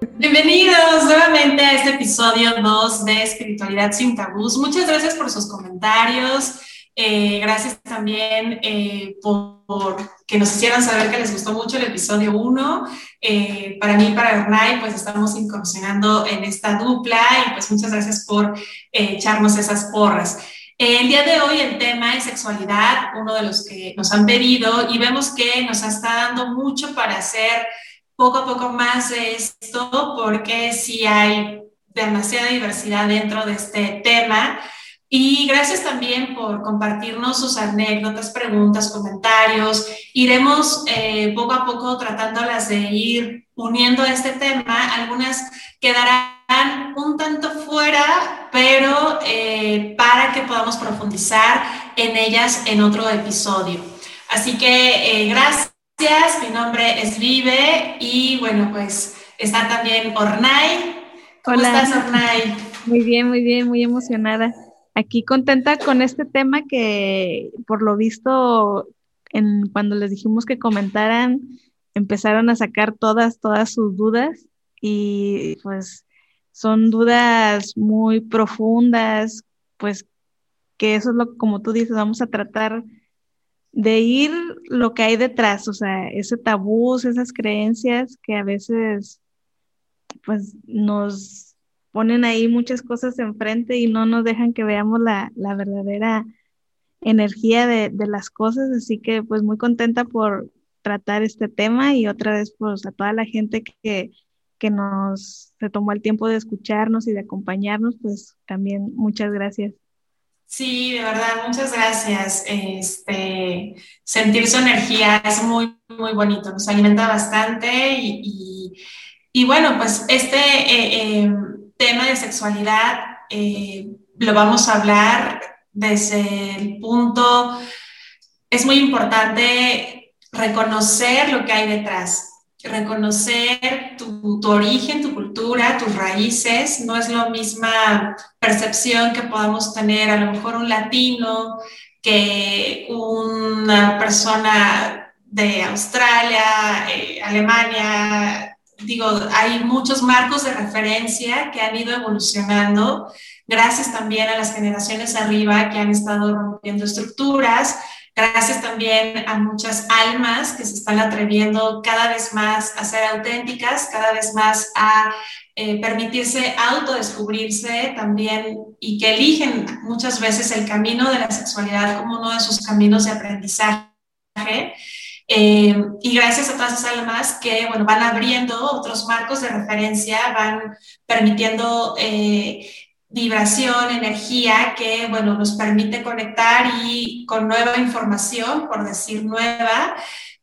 Bienvenidos nuevamente a este episodio 2 de Espiritualidad sin tabús. Muchas gracias por sus comentarios. Eh, gracias también eh, por, que nos hicieran saber que les gustó mucho el episodio 1. Eh, para mí, para Ernai, pues estamos incursionando en esta dupla y pues muchas gracias por echarnos esas porras. El día de hoy el tema es sexualidad, uno de los que nos han pedido y vemos que nos está dando mucho para hacer poco a poco más de esto porque sí hay demasiada diversidad dentro de este tema. Y gracias también por compartirnos sus anécdotas, preguntas, comentarios. Iremos eh, poco a poco tratándolas de ir uniendo este tema. Algunas quedarán un tanto fuera, pero eh, para que podamos profundizar en ellas en otro episodio. Así que eh, gracias, mi nombre es Vive y bueno, pues está también Ornay. ¿Cómo estás, Ornay? Muy bien, muy bien, muy emocionada. Aquí contenta con este tema que por lo visto en, cuando les dijimos que comentaran, empezaron a sacar todas, todas sus dudas y pues son dudas muy profundas, pues que eso es lo como tú dices, vamos a tratar de ir lo que hay detrás, o sea, ese tabú, esas creencias que a veces pues nos ponen ahí muchas cosas enfrente y no nos dejan que veamos la, verdadera energía de, de, las cosas, así que pues muy contenta por tratar este tema y otra vez pues a toda la gente que, que nos se tomó el tiempo de escucharnos y de acompañarnos, pues también muchas gracias. Sí, de verdad, muchas gracias. Este, sentir su energía es muy, muy bonito, nos alimenta bastante y, y, bueno, pues este eh, eh, tema de sexualidad eh, lo vamos a hablar desde el punto, es muy importante reconocer lo que hay detrás, reconocer tu, origen, tu cultura, tus raíces. No es la misma percepción que podamos tener a lo mejor un latino que una persona de Australia, eh, Alemania. Digo, hay muchos marcos de referencia que han ido evolucionando gracias también a las generaciones arriba que han estado rompiendo estructuras, Gracias también a muchas almas que se están atreviendo cada vez más a ser auténticas, cada vez más a eh, permitirse autodescubrirse también y que eligen muchas veces el camino de la sexualidad como uno de sus caminos de aprendizaje. Eh, y gracias a todas esas almas que bueno, van abriendo otros marcos de referencia, van permitiendo eh, vibración, energía que, bueno, nos permite conectar y con nueva información, por decir nueva.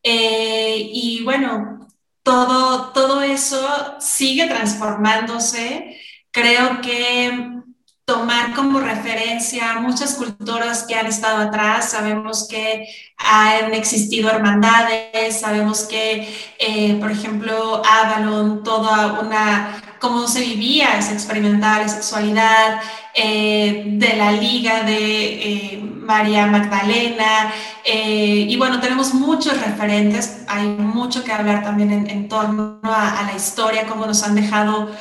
Eh, y bueno, todo, todo eso sigue transformándose. Creo que tomar como referencia muchas culturas que han estado atrás. Sabemos que han existido hermandades, sabemos que, eh, por ejemplo, Avalon, toda una cómo se vivía esa experimentar sexualidad, eh, de la Liga de eh, María Magdalena. Eh, y bueno, tenemos muchos referentes, hay mucho que hablar también en, torno a, la historia, cómo nos han dejado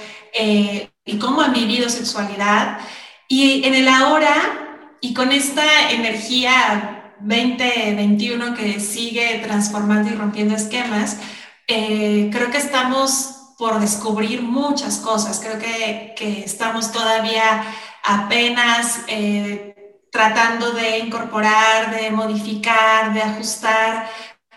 y cómo han vivido sexualidad. Y en el ahora, y con esta energía 2021 que sigue transformando y rompiendo esquemas, creo que estamos por descubrir muchas cosas. Creo que, que estamos todavía apenas eh, tratando de incorporar, de modificar, de ajustar,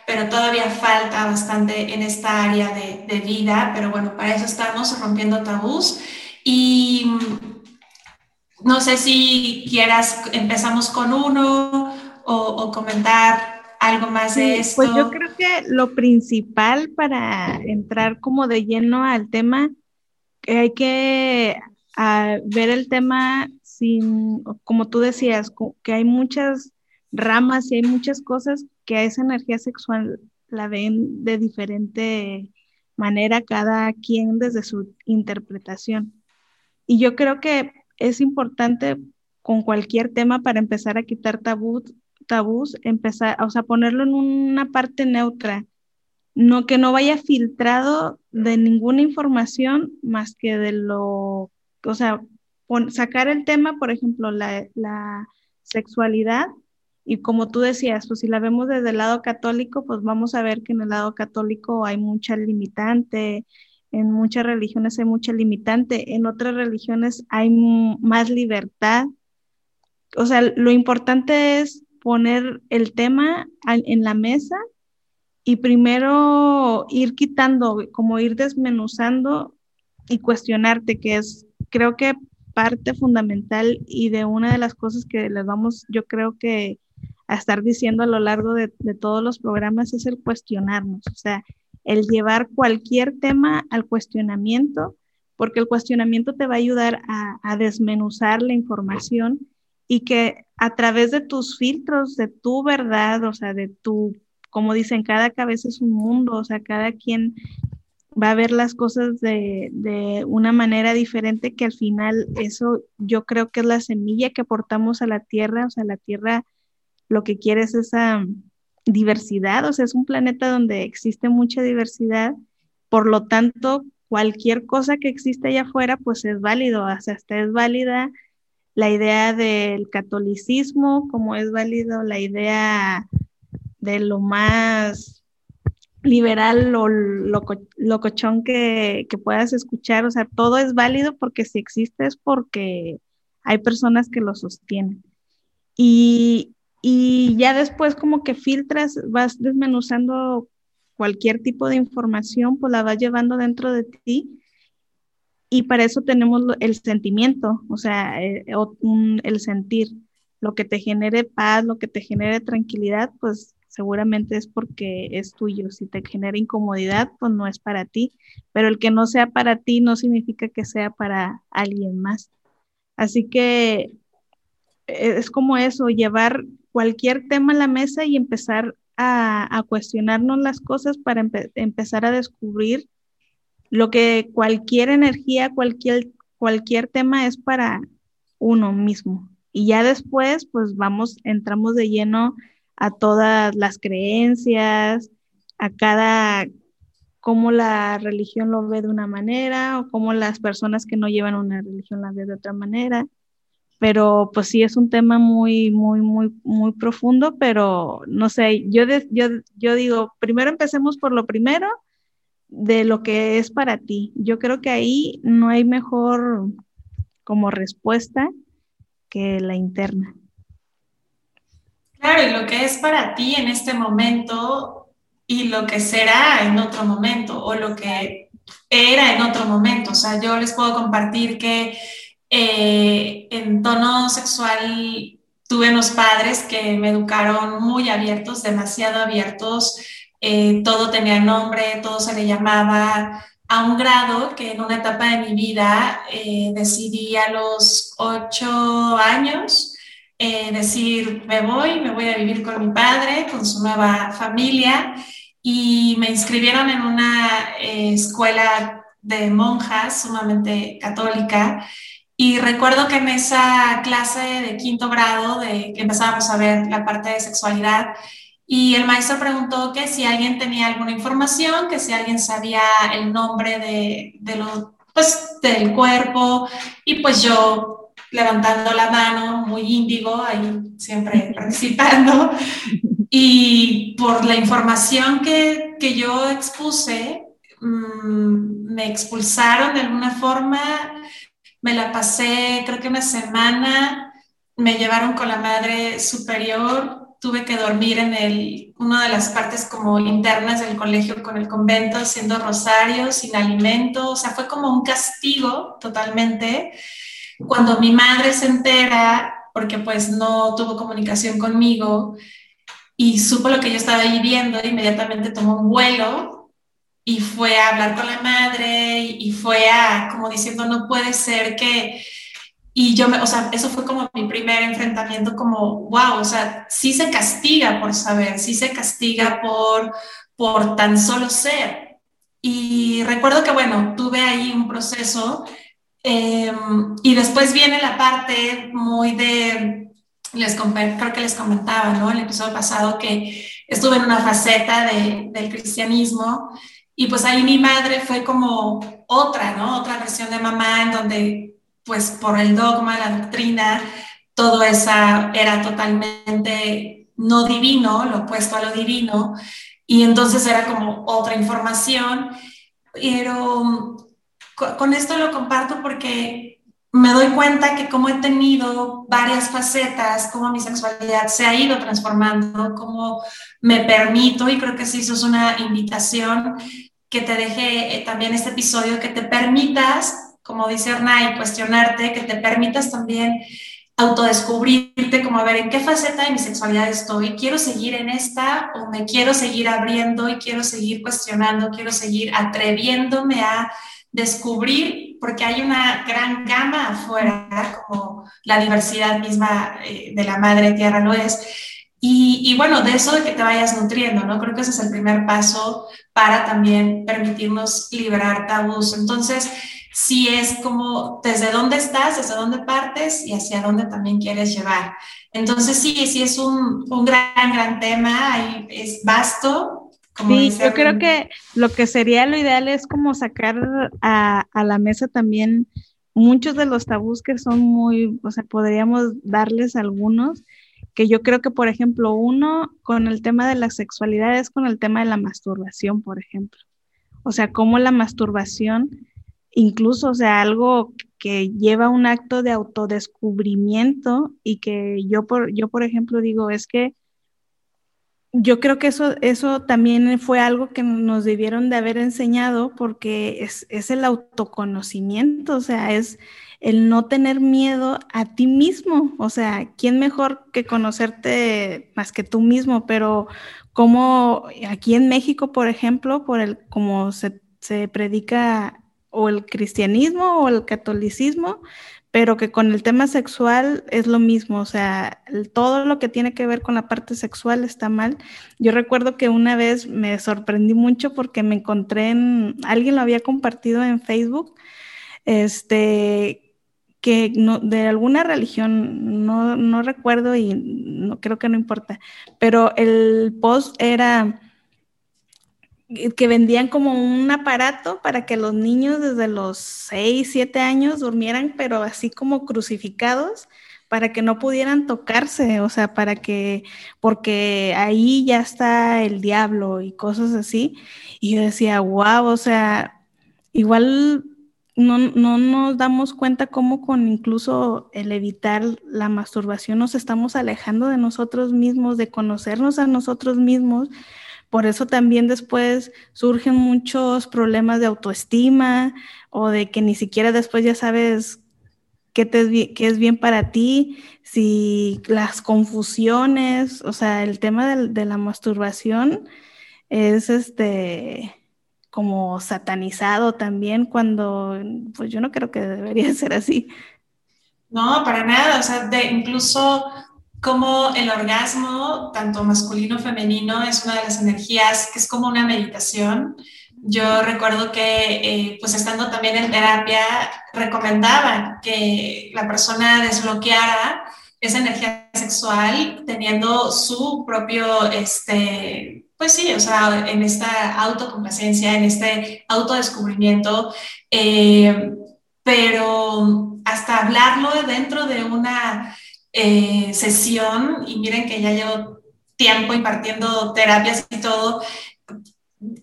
pero todavía falta bastante en esta área de, vida. Pero bueno, para eso estamos rompiendo tabús. Y mm, no sé si quieras, empezamos con uno o, o comentar algo más de esto? Pues yo creo que lo principal para entrar como de lleno al tema, hay que ver el tema sin, como tú decías, que hay muchas ramas y hay muchas cosas que a esa energía sexual la ven de diferente manera cada quien desde su interpretación. Y yo creo que es importante con cualquier tema para empezar a quitar tabú, tabús, empezar, o sea, ponerlo en una parte neutra, no que no vaya filtrado de ninguna información más que de lo, o sea, sacar el tema, por ejemplo, la, la sexualidad, y como tú decías, pues si la vemos desde el lado católico, pues vamos a ver que en el lado católico hay mucha limitante, en muchas religiones hay mucha limitante, en otras religiones hay más libertad. O sea, lo importante es poner el tema en la mesa y primero ir quitando, como ir desmenuzando y cuestionarte, que es, creo que parte fundamental y de una de las cosas que les vamos, yo creo que a estar diciendo a lo largo de, todos los programas es el cuestionarnos, o sea, el llevar cualquier tema al cuestionamiento, porque el cuestionamiento te va a ayudar a, desmenuzar la información y que a través de tus filtros, de tu verdad, o sea, de tu, como dicen, cada cabeza es un mundo, o sea, cada quien va a ver las cosas de, de, una manera diferente que al final eso yo creo que es la semilla que aportamos a la tierra, o sea, la tierra lo que quiere es esa diversidad, o sea, es un planeta donde existe mucha diversidad, por lo tanto, cualquier cosa que existe allá afuera, pues es válido, o sea, hasta es válida la idea del catolicismo, como es válido la idea de lo más liberal o locochón que, que puedas escuchar, o sea, todo es válido porque si existe es porque hay personas que lo sostienen. Y, y ya después como que filtras, vas desmenuzando cualquier tipo de información, pues la vas llevando dentro de ti y para eso tenemos el sentimiento, o sea, eh, el sentir, lo que te genere paz, lo que te genere tranquilidad, pues seguramente es porque es tuyo. Si te genera incomodidad, pues no es para ti. Pero el que no sea para ti no significa que sea para alguien más. Así que e, es como eso, llevar cualquier tema a la mesa y empezar a, cuestionarnos las cosas para empezar a descubrir lo que cualquier energía, cualquier, cualquier tema es para uno mismo. Y ya después, pues vamos, entramos de lleno a todas las creencias, a cada, cómo la religión lo ve de una manera o cómo las personas que no llevan una religión la ven de otra manera. Pero pues sí es un tema muy, muy, muy, muy profundo, pero no sé, yo, yo, yo digo, primero empecemos por lo primero de lo que es para ti. Yo creo que ahí no hay mejor como respuesta que la interna. Claro, y lo que es para ti en este momento y lo que será en otro momento o lo que era en otro momento. O sea, yo les puedo compartir que eh, en tono sexual tuve unos padres que me educaron muy abiertos, demasiado abiertos eh, todo tenía nombre, todo se le llamaba, a un grado que en una etapa de mi vida eh, decidí a los ocho años eh, decir, me voy, me voy a vivir con mi padre, con su nueva familia, y me inscribieron en una escuela de monjas sumamente católica. Y recuerdo que en esa clase de quinto grado, de que empezábamos a ver la parte de sexualidad, y el maestro preguntó que si alguien tenía alguna información, que si alguien sabía el nombre de, de pues, del cuerpo. Y pues yo levantando la mano, muy índigo, ahí siempre participando. Y por la información que, que yo expuse, mmm, me expulsaron de alguna forma, me la pasé creo que una semana, me llevaron con la madre superior tuve que dormir en el, una de las partes como internas del colegio con el convento, haciendo rosarios, sin alimento, o sea, fue como un castigo totalmente. Cuando mi madre se entera, porque pues no tuvo comunicación conmigo y supo lo que yo estaba viviendo, inmediatamente tomó un vuelo y fue a hablar con la madre y fue a como diciendo, no puede ser que y yo, me, o sea, eso fue como mi primer enfrentamiento, como, wow, o sea, sí se castiga por saber, sí se castiga por, por tan solo ser. Y recuerdo que, bueno, tuve ahí un proceso em, y después viene la parte muy de, les creo que les comentaba, ¿no? El episodio pasado que estuve en una faceta de, del cristianismo Y pues ahí mi madre fue como otra, ¿no? Otra versión de mamá en donde, pues por el dogma, la doctrina, todo esa era totalmente no divino, lo opuesto a lo divino. Y entonces era como otra información. Pero con esto lo comparto porque me doy cuenta que como he tenido varias facetas, como mi sexualidad se ha ido transformando, como me permito, y creo que sí, eso es una invitación que te deje eh, también este episodio, que te permitas, como dice Hernay, cuestionarte, que te permitas también autodescubrirte, como a ver en qué faceta de mi sexualidad estoy, quiero seguir en esta o me quiero seguir abriendo y quiero seguir cuestionando, quiero seguir atreviéndome a descubrir, porque hay una gran gama afuera, como la diversidad misma eh, de la madre tierra lo es. Y, y, bueno, de eso de que te vayas nutriendo, ¿no? Creo que ese es el primer paso para también permitirnos liberar tabús. Entonces, sí es como desde dónde estás, desde dónde partes y hacia dónde también quieres llevar. Entonces, sí, sí es un, un gran, gran tema, es vasto, sí, yo creo que lo que sería lo ideal es como sacar a, a, la mesa también muchos de los tabús que son muy, o sea, podríamos darles algunos, que yo creo que, por ejemplo, uno con el tema de la sexualidad es con el tema de la masturbación, por ejemplo. O sea, cómo la masturbación, incluso, o sea, algo que lleva un acto de autodescubrimiento y que yo, por, yo, por ejemplo, digo, es que yo creo que eso, eso también fue algo que nos debieron de haber enseñado porque es, es, el autoconocimiento, o sea, es el no tener miedo a ti mismo, o sea, ¿quién mejor que conocerte más que tú mismo? Pero como aquí en México, por ejemplo, por el como se, se predica o el cristianismo o el catolicismo, pero que con el tema sexual es lo mismo, o sea, todo lo que tiene que ver con la parte sexual está mal. Yo recuerdo que una vez me sorprendí mucho porque me encontré en, alguien lo había compartido en Facebook, este, que no, de alguna religión, no, no recuerdo y no creo que no importa, pero el post era que vendían como un aparato para que los niños desde los 6, 7 años durmieran, pero así como crucificados, para que no pudieran tocarse, o sea, para que, porque ahí ya está el diablo y cosas así. Y yo decía, wow, o sea, igual no, no nos damos cuenta cómo con incluso el evitar la masturbación nos estamos alejando de nosotros mismos, de conocernos a nosotros mismos por eso también después surgen muchos problemas de autoestima o de que ni siquiera después ya sabes qué, es bien para ti, si las confusiones, o sea, el tema de, de la masturbación es este como satanizado también cuando pues yo no creo que debería ser así. No, para nada, o sea, de incluso como el orgasmo, tanto masculino femenino, es una de las energías que es como una meditación. Yo recuerdo que, eh, pues estando también en terapia, recomendaba que la persona desbloqueara esa energía sexual teniendo su propio, este, pues sí, o sea, en esta autocomplacencia, en este autodescubrimiento, eh, pero hasta hablarlo dentro de una eh, sesión, y miren que ya llevo tiempo impartiendo terapias y todo,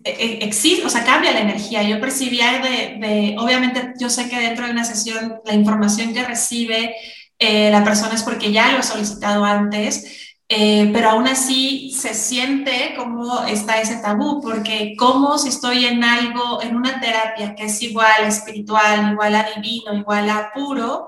e, e, existe, o sea, cambia la energía. Yo percibía de, obviamente yo sé que dentro de una sesión la información que recibe eh, la persona es porque ya lo he solicitado antes, eh, pero aún así se siente como está ese tabú, porque como si estoy en algo, en una terapia que es igual espiritual, igual a divino, igual a puro,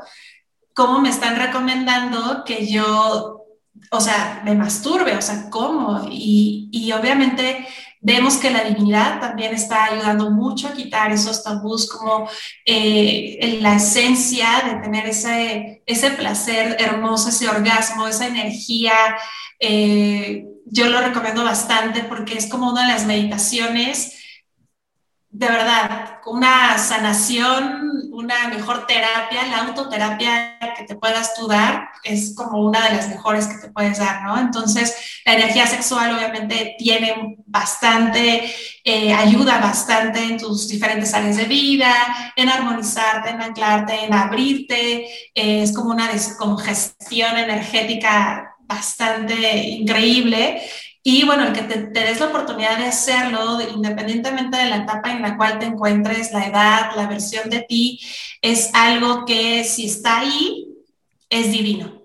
cómo me están recomendando que yo, o sea, me masturbe, o sea, cómo. Y, y obviamente vemos que la divinidad también está ayudando mucho a quitar esos tabús, como eh, la esencia de tener ese, ese placer hermoso, ese orgasmo, esa energía. Eh, yo lo recomiendo bastante porque es como una de las meditaciones de verdad, una sanación, una mejor terapia, la autoterapia que te puedas tú dar es como una de las mejores que te puedes dar, ¿no? Entonces, la energía sexual obviamente tiene bastante, eh, ayuda bastante en tus diferentes áreas de vida, en armonizarte, en anclarte, en abrirte, eh, es como una descongestión energética bastante increíble y bueno, el que te, des la oportunidad de hacerlo, independientemente de la etapa en la cual te encuentres, la edad, la versión de ti, es algo que si está ahí, es divino.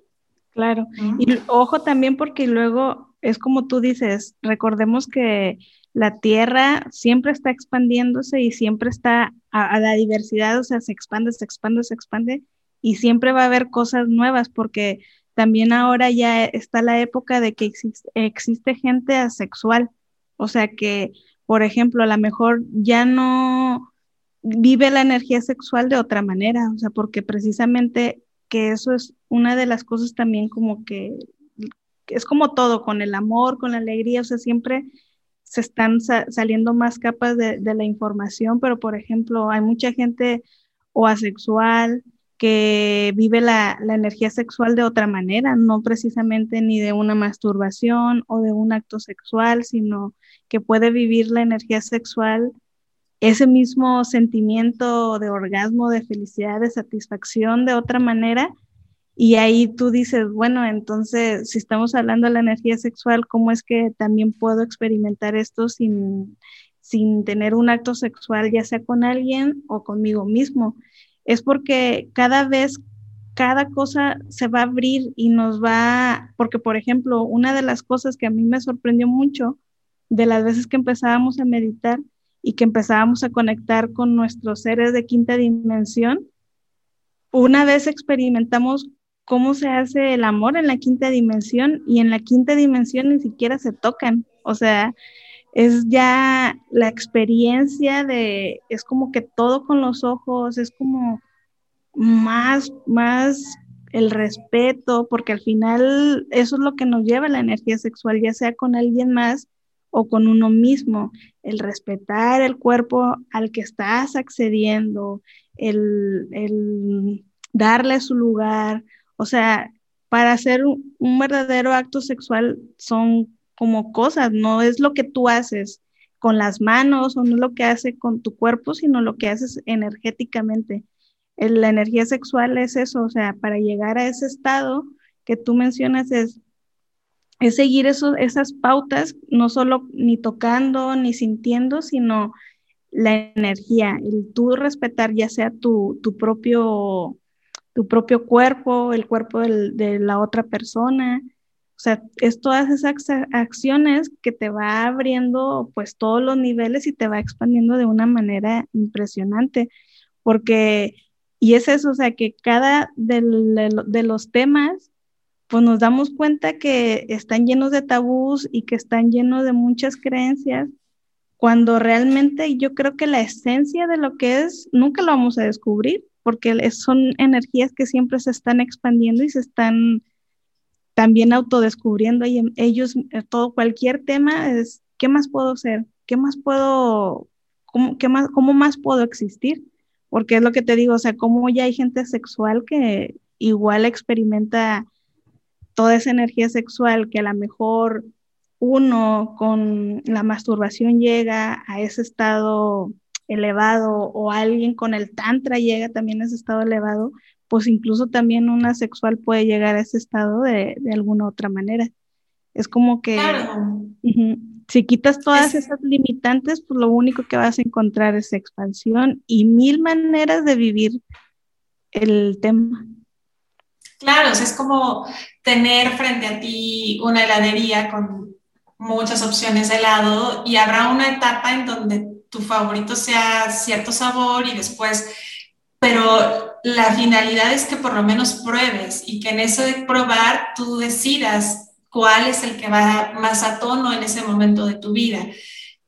Claro. Y ojo también porque luego es como tú dices, recordemos que la Tierra siempre está expandiéndose y siempre está a, a, la diversidad, o sea, se expande, se expande, se expande y siempre va a haber cosas nuevas porque también ahora ya está la época de que existe, gente asexual, o sea que, por ejemplo, a lo mejor ya no vive la energía sexual de otra manera, o sea, porque precisamente que eso es una de las cosas también como que, es como todo, con el amor, con la alegría, o sea, siempre se están saliendo más capas de, de, la información, pero por ejemplo, hay mucha gente o asexual que vive la, energía sexual de otra manera, no precisamente ni de una masturbación o de un acto sexual, sino que puede vivir la energía sexual, ese mismo sentimiento de orgasmo, de felicidad, de satisfacción de otra manera. Y ahí tú dices, bueno, entonces, si estamos hablando de la energía sexual, ¿cómo es que también puedo experimentar esto sin, sin tener un acto sexual, ya sea con alguien o conmigo mismo? Es porque cada vez, cada cosa se va a abrir y nos va, porque por ejemplo, una de las cosas que a mí me sorprendió mucho de las veces que empezábamos a meditar y que empezábamos a conectar con nuestros seres de quinta dimensión, una vez experimentamos cómo se hace el amor en la quinta dimensión y en la quinta dimensión ni siquiera se tocan. O sea, es ya la experiencia de, es como que todo con los ojos, es como más, más el respeto, porque al final eso es lo que nos lleva a la energía sexual, ya sea con alguien más o con uno mismo, el respetar el cuerpo al que estás accediendo, el, el darle su lugar, o sea, para hacer un verdadero acto sexual son como cosas, no es lo que tú haces con las manos o no es lo que hace con tu cuerpo, sino lo que haces energéticamente. La energía sexual es eso, o sea, para llegar a ese estado que tú mencionas es, es seguir eso, esas pautas, no solo ni tocando ni sintiendo, sino la energía, el tú respetar ya sea tu, tu propio tu propio cuerpo, el cuerpo de la otra persona, sea, es todas esas acciones que te va abriendo pues todos los niveles y te va expandiendo de una manera impresionante, porque, y es eso, o sea, que cada de, de los temas, pues nos damos cuenta que están llenos de tabús y que están llenos de muchas creencias, cuando realmente yo creo que la esencia de lo que es, nunca lo vamos a descubrir, porque son energías que siempre se están expandiendo y se están también autodescubriendo ellos eh, todo, cualquier tema es, ¿qué más puedo hacer? ¿Qué más puedo, cómo, qué más, cómo más puedo existir? Porque es lo que te digo, o sea, como ya hay gente sexual que igual experimenta toda esa energía sexual que a lo mejor uno con la masturbación llega a ese estado elevado o alguien con el tantra llega también a ese estado elevado, pues incluso también una sexual puede llegar a ese estado de, alguna otra manera. Es como que si quitas todas esas limitantes, pues lo único que vas a encontrar es expansión y mil maneras de vivir el tema. Claro, es como tener frente a ti una heladería con muchas opciones de helado y habrá una etapa en donde tu favorito sea cierto sabor y después pero la finalidad es que por lo menos pruebes y que en eso de probar tú decidas cuál es el que va más a tono en ese momento de tu vida.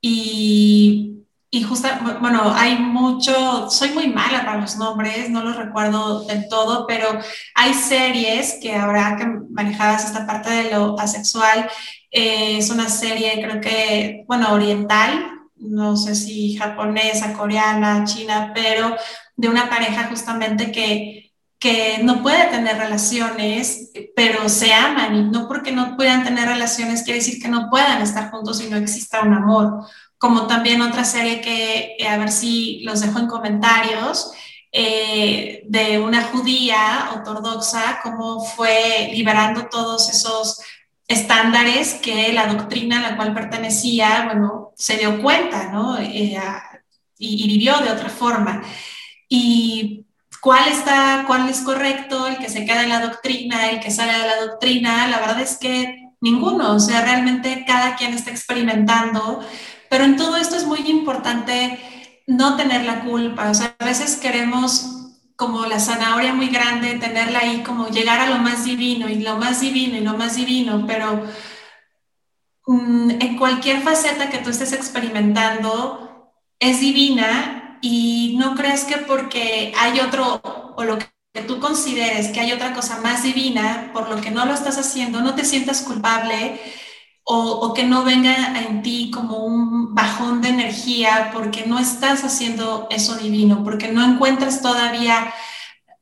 Y, y justo, bueno, hay mucho, soy muy mala para los nombres, no los recuerdo del todo, pero hay series que habrá que manejadas esta parte de lo asexual. Eh, es una serie, creo que, bueno, oriental, no sé si japonesa, coreana, china, pero de una pareja justamente que, que no puede tener relaciones, pero se aman y no porque no puedan tener relaciones quiere decir que no puedan estar juntos y no exista un amor. Como también otra serie que a ver si los dejo en comentarios, eh, de una judía ortodoxa, cómo fue liberando todos esos estándares que la doctrina a la cual pertenecía, bueno, se dio cuenta, ¿no? Eh, y, vivió de otra forma. Y cuál está, cuál es correcto, el que se queda en la doctrina, el que sale de la doctrina, la verdad es que ninguno, o sea, realmente cada quien está experimentando, pero en todo esto es muy importante no tener la culpa. O sea, a veces queremos como la zanahoria muy grande, tenerla ahí como llegar a lo más divino y lo más divino y lo más divino, pero mm, en cualquier faceta que tú estés experimentando es divina y no crees que porque hay otro o lo que tú consideres que hay otra cosa más divina por lo que no lo estás haciendo, no te sientas culpable o, que no venga en ti como un bajón de energía porque no estás haciendo eso divino, porque no encuentras todavía,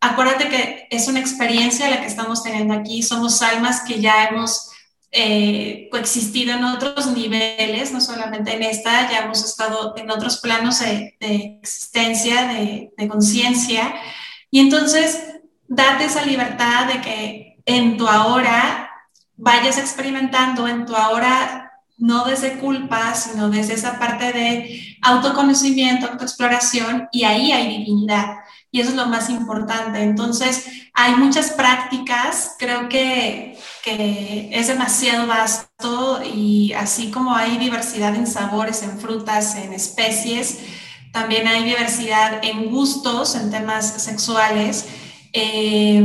acuérdate que es una experiencia la que estamos teniendo aquí, somos almas que ya hemos eh, coexistido en otros niveles, no solamente en esta, ya hemos estado en otros planos de, existencia, de, de conciencia, y entonces date esa libertad de que en tu ahora vayas experimentando en tu ahora, no desde culpa, sino desde esa parte de autoconocimiento, autoexploración, y ahí hay divinidad. Y eso es lo más importante. Entonces, hay muchas prácticas, creo que, que es demasiado vasto y así como hay diversidad en sabores, en frutas, en especies, también hay diversidad en gustos, en temas sexuales. Eh,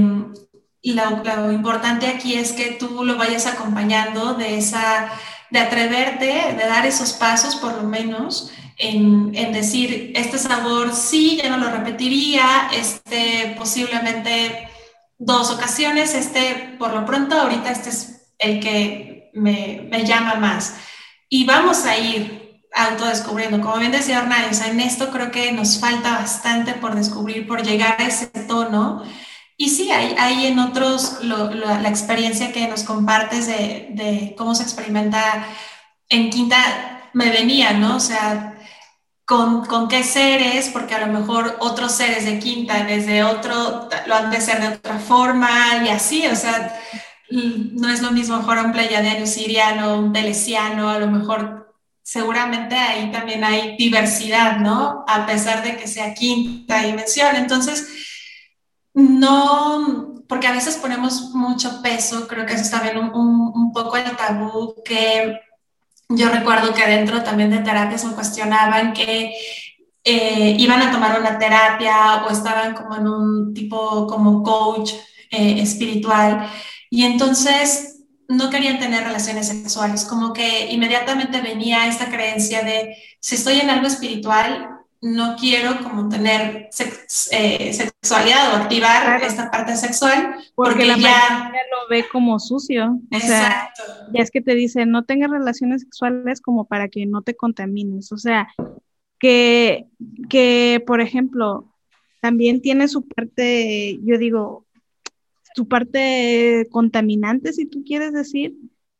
y lo, importante aquí es que tú lo vayas acompañando de esa, de atreverte, de dar esos pasos por lo menos, en, en, decir, este sabor sí, ya no lo repetiría, este posiblemente dos ocasiones, este por lo pronto, ahorita este es el que me, me llama más. Y vamos a ir autodescubriendo, como bien decía Hernán, o sea, en esto creo que nos falta bastante por descubrir, por llegar a ese tono y sí, hay, hay en otros la experiencia que nos compartes de, de, cómo se experimenta en quinta, me venía, ¿no? O sea, con, con, qué seres, porque a lo mejor otros seres de quinta desde otro lo han de ser de otra forma y así, o sea, no es lo mismo mejor un pleiadiano siriano, un telesiano, a lo mejor seguramente ahí también hay diversidad, ¿no? A pesar de que sea quinta dimensión. Entonces, no, porque a veces ponemos mucho peso, creo que eso está bien un, poco el tabú que yo recuerdo que adentro también de terapias me cuestionaban que eh, iban a tomar una terapia o estaban como en un tipo como coach eh, espiritual. Y entonces no querían tener relaciones sexuales, como que inmediatamente venía esta creencia de si estoy en algo espiritual, no quiero como tener eh, sexualidad o activar esta parte sexual porque, la ya lo ve como sucio. O sea, ya es que te dice no tengas relaciones sexuales como para que no te contamines. O sea, que, que por ejemplo, también tiene su parte, yo digo, su parte contaminante, si tú quieres decir,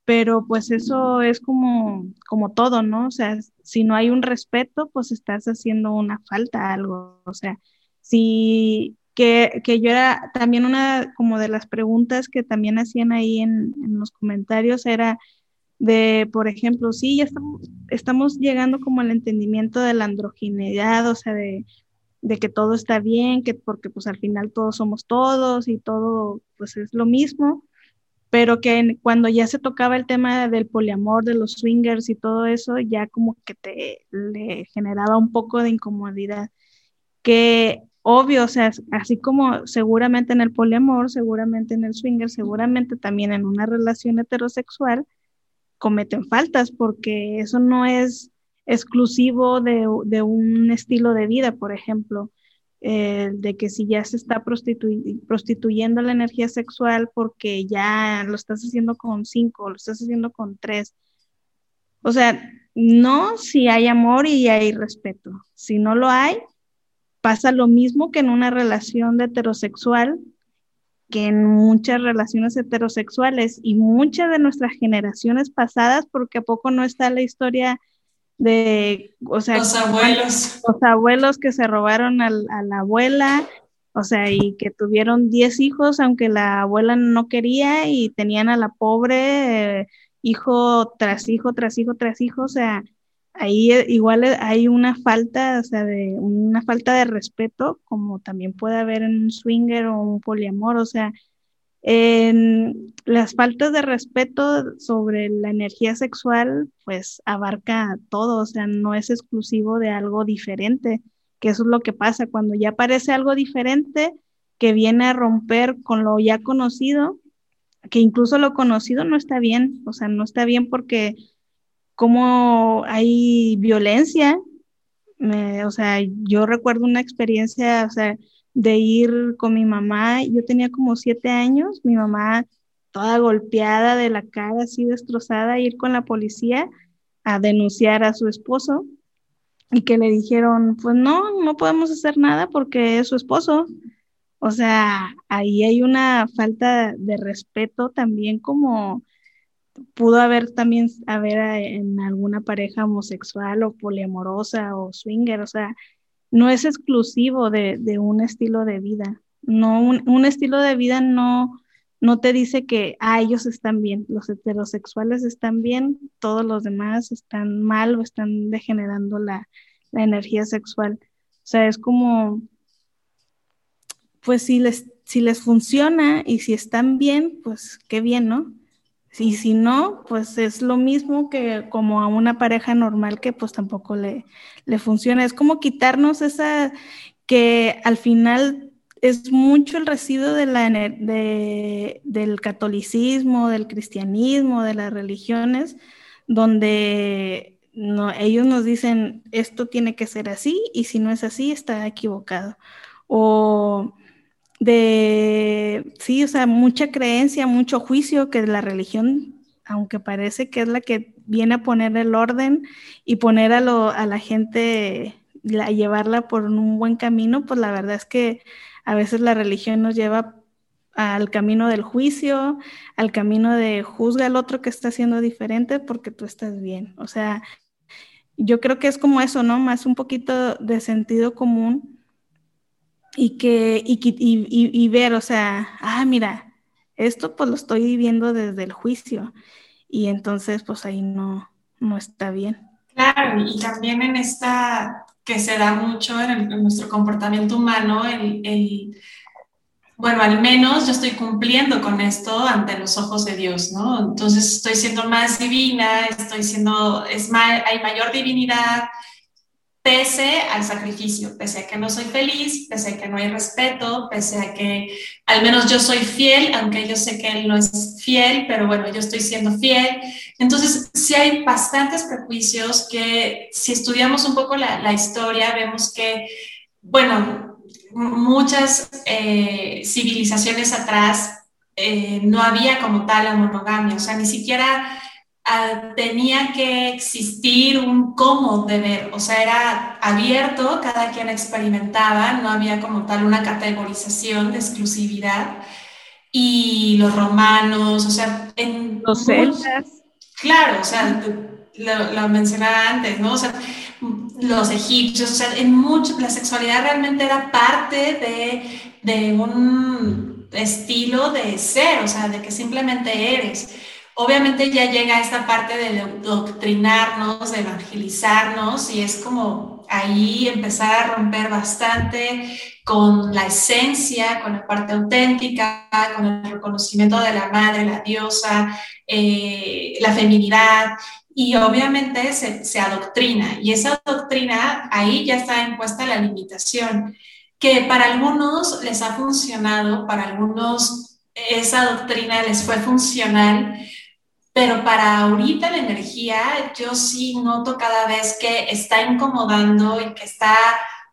pero pues eso es como, como todo, ¿no? O sea, si no hay un respeto, pues estás haciendo una falta algo. O sea, si que, que yo era también una como de las preguntas que también hacían ahí en, en los comentarios era de, por ejemplo, sí, ya estamos, estamos llegando como al entendimiento de la androgineidad, o sea, de, de que todo está bien, que porque pues al final todos somos todos y todo pues es lo mismo, pero que cuando ya se tocaba el tema del poliamor, de los swingers y todo eso, ya como que te le generaba un poco de incomodidad. Que obvio, o sea, así como seguramente en el poliamor, seguramente en el swinger, seguramente también en una relación heterosexual, cometen faltas porque eso no es exclusivo de, de un estilo de vida, por ejemplo. Eh, de que si ya se está prostituyendo la energía sexual porque ya lo estás haciendo con cinco, lo estás haciendo con tres. O sea, no si hay amor y hay respeto. Si no lo hay, pasa lo mismo que en una relación heterosexual, que en muchas relaciones heterosexuales y muchas de nuestras generaciones pasadas, porque a poco no está la historia de, o sea, los abuelos. Los abuelos que se robaron a la abuela, o sea, y que tuvieron 10 hijos, aunque la abuela no quería, y tenían a la pobre eh, hijo tras hijo, tras hijo, tras hijo, o sea, ahí igual hay una falta, o sea, de una falta de respeto, como también puede haber en un swinger o un poliamor, o sea, en las faltas de respeto sobre la energía sexual, pues abarca todo, o sea, no es exclusivo de algo diferente, que eso es lo que pasa. Cuando ya aparece algo diferente que viene a romper con lo ya conocido, que incluso lo conocido no está bien, o sea, no está bien porque como hay violencia, o sea, yo recuerdo una experiencia, o sea, de ir con mi mamá, yo tenía como siete años, mi mamá toda golpeada de la cara, así destrozada, ir con la policía a denunciar a su esposo y que le dijeron, pues no, no podemos hacer nada porque es su esposo. O sea, ahí hay una falta de respeto también como pudo haber también haber en alguna pareja homosexual o poliamorosa o swinger, o sea, no es exclusivo de, un estilo de vida. No, un, estilo de vida no, no te dice que ah, ellos están bien, los heterosexuales están bien, todos los demás están mal o están degenerando la, energía sexual. O sea, es como, pues si les, si les funciona y si están bien, pues qué bien, ¿no? Y si no, pues es lo mismo que como a una pareja normal que pues tampoco le, le funciona. Es como quitarnos esa que al final es mucho el residuo de la, de, del catolicismo, del cristianismo, de las religiones, donde ellos nos dicen esto tiene que ser así y si no es así está equivocado. O de, sí, o sea, mucha creencia, mucho juicio que la religión, aunque parece que es la que viene a poner el orden y poner a, lo, a la gente, a llevarla por un buen camino, pues la verdad es que a veces la religión nos lleva al camino del juicio, al camino de juzga al otro que está haciendo diferente porque tú estás bien. O sea, yo creo que es como eso, ¿no? Más un poquito de sentido común y que y, y, y, ver, o sea, ah, mira, esto pues lo estoy viviendo desde el juicio y entonces pues ahí no, no está bien. Claro, y también en esta que se da mucho en, nuestro comportamiento humano, el, el, bueno, al menos yo estoy cumpliendo con esto ante los ojos de Dios, ¿no? Entonces estoy siendo más divina, estoy siendo, es hay mayor divinidad, pese al sacrificio, pese a que no soy feliz, pese a que no hay respeto, pese a que al menos yo soy fiel, aunque yo sé que él no es fiel, pero bueno, yo estoy siendo fiel. Entonces, sí hay bastantes prejuicios que si estudiamos un poco la, historia, vemos que, bueno, muchas eh, civilizaciones atrás eh, no había como tal la monogamia, o sea, ni siquiera tenía que existir un cómo de ver, o sea, era abierto, cada quien experimentaba, no había como tal una categorización de exclusividad. Y los romanos, o sea, en... Los celtas. Claro, o sea, lo, mencionaba antes, ¿no? O sea, los egipcios, o sea, en mucho, la sexualidad realmente era parte de, de un estilo de ser, o sea, de que simplemente eres obviamente ya llega esta parte de doctrinarnos, de evangelizarnos y es como ahí empezar a romper bastante con la esencia, con la parte auténtica, con el reconocimiento de la madre, la diosa, eh, la feminidad y obviamente se, se adoctrina y esa doctrina ahí ya está impuesta la limitación que para algunos les ha funcionado, para algunos esa doctrina les fue funcional, pero para ahorita la energía, yo sí noto cada vez que está incomodando y que está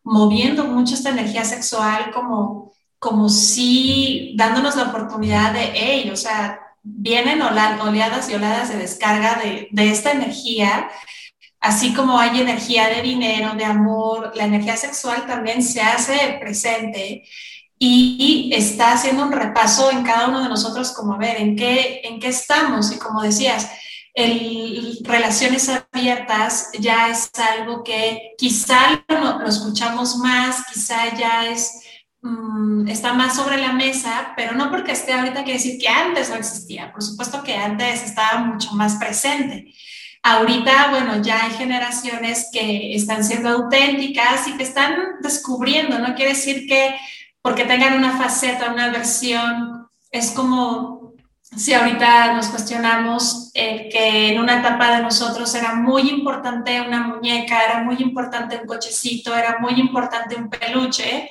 moviendo mucho esta energía sexual como, como si dándonos la oportunidad de, hey, o sea, vienen oleadas y oleadas de descarga de, de esta energía así como hay energía de dinero, de amor, la energía sexual también se hace presente y está haciendo un repaso en cada uno de nosotros como a ver en qué, en qué estamos y como decías, el, relaciones abiertas ya es algo que quizá lo, lo escuchamos más, quizá ya es Mm, está más sobre la mesa, pero no porque esté ahorita quiere decir que antes no existía. Por supuesto que antes estaba mucho más presente. Ahorita, bueno, ya hay generaciones que están siendo auténticas y que están descubriendo. No quiere decir que porque tengan una faceta, una versión, es como si ahorita nos cuestionamos que en una etapa de nosotros era muy importante una muñeca, era muy importante un cochecito, era muy importante un peluche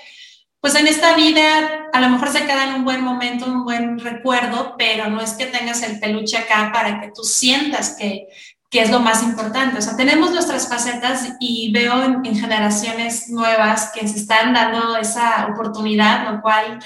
pues en esta vida a lo mejor se queda en un buen momento, un buen recuerdo, pero no es que tengas el peluche acá para que tú sientas que, que es lo más importante. O sea, tenemos nuestras facetas y veo en, en generaciones nuevas que se están dando esa oportunidad, lo cual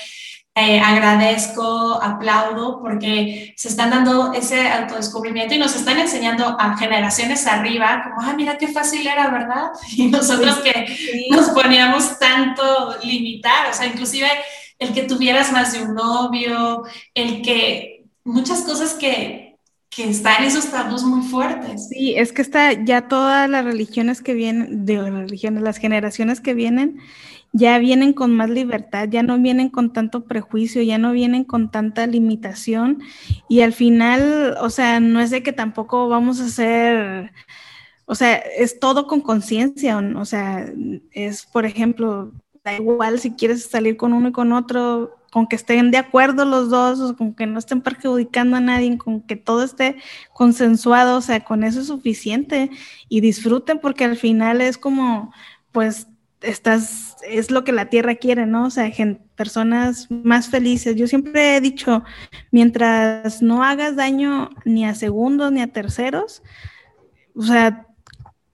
eh, agradezco, aplaudo, porque se están dando ese autodescubrimiento y nos están enseñando a generaciones arriba, como, ah, mira qué fácil era, ¿verdad? Y nosotros que nos poníamos tanto limitar, o sea, inclusive el que tuvieras más de un novio, el que muchas cosas que, que están esos tabús muy fuertes. Sí, es que está ya todas las religiones que vienen, de las religiones, las generaciones que vienen, ya vienen con más libertad, ya no vienen con tanto prejuicio, ya no vienen con tanta limitación y al final, o sea, no es de que tampoco vamos a hacer, o sea, es todo con conciencia, o sea, es, por ejemplo, da igual si quieres salir con uno y con otro, con que estén de acuerdo los dos, o con que no estén perjudicando a nadie, con que todo esté consensuado, o sea, con eso es suficiente y disfruten porque al final es como, pues estás, es lo que la tierra quiere, ¿no? O sea, personas más felices. Yo siempre he dicho, mientras no hagas daño ni a segundos ni a terceros, o sea,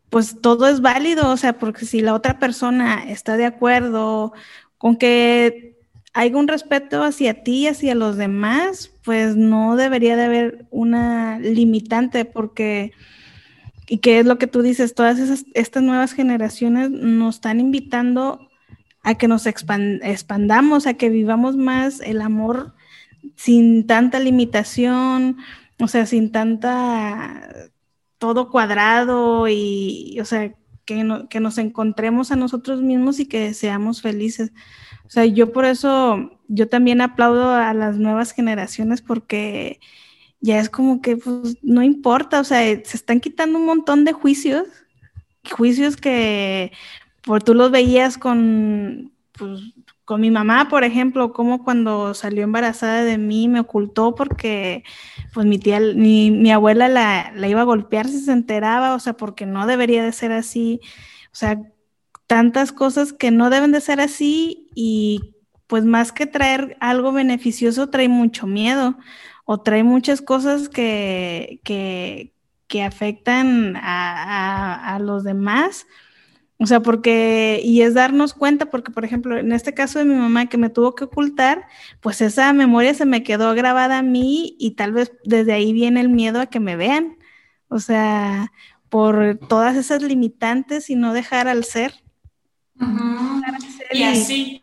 pues todo es válido, o sea, porque si la otra persona está de acuerdo con que haya un respeto hacia ti y hacia los demás, pues no debería de haber una limitante porque y que es lo que tú dices, todas estas nuevas generaciones nos están invitando a que nos expandamos, a que vivamos más el amor sin tanta limitación, o sea, sin tanta todo cuadrado y, o sea, que nos encontremos a nosotros mismos y que seamos felices. O sea, yo por eso, yo también aplaudo a las nuevas generaciones porque ya es como que pues, no importa, o sea, se están quitando un montón de juicios, juicios que por tú los veías con, pues, con mi mamá, por ejemplo, como cuando salió embarazada de mí me ocultó porque pues mi tía, mi, mi abuela la, la, iba a golpear si se enteraba, o sea, porque no debería de ser así, o sea, tantas cosas que no deben de ser así y pues más que traer algo beneficioso, trae mucho miedo o trae muchas cosas que, que, que afectan a, a, los demás. O sea, porque, y es darnos cuenta, porque por ejemplo, en este caso de mi mamá que me tuvo que ocultar, pues esa memoria se me quedó grabada a mí y tal vez desde ahí viene el miedo a que me vean. O sea, por todas esas limitantes y no dejar al ser. Y, así,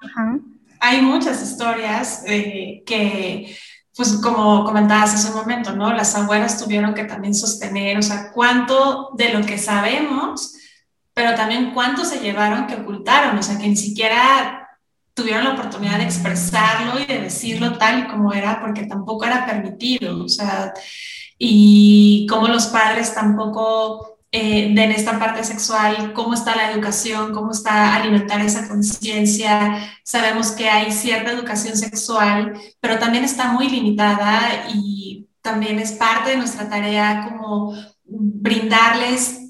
hay muchas historias eh, que pues como comentabas hace un momento, ¿no? Las abuelas tuvieron que también sostener, o sea, cuánto de lo que sabemos, pero también cuánto se llevaron que ocultaron, o sea, que ni siquiera tuvieron la oportunidad de expresarlo y de decirlo tal y como era, porque tampoco era permitido, o sea, y como los padres tampoco eh, de en esta parte sexual, cómo está la educación, cómo está alimentar esa conciencia. Sabemos que hay cierta educación sexual, pero también está muy limitada y también es parte de nuestra tarea como brindarles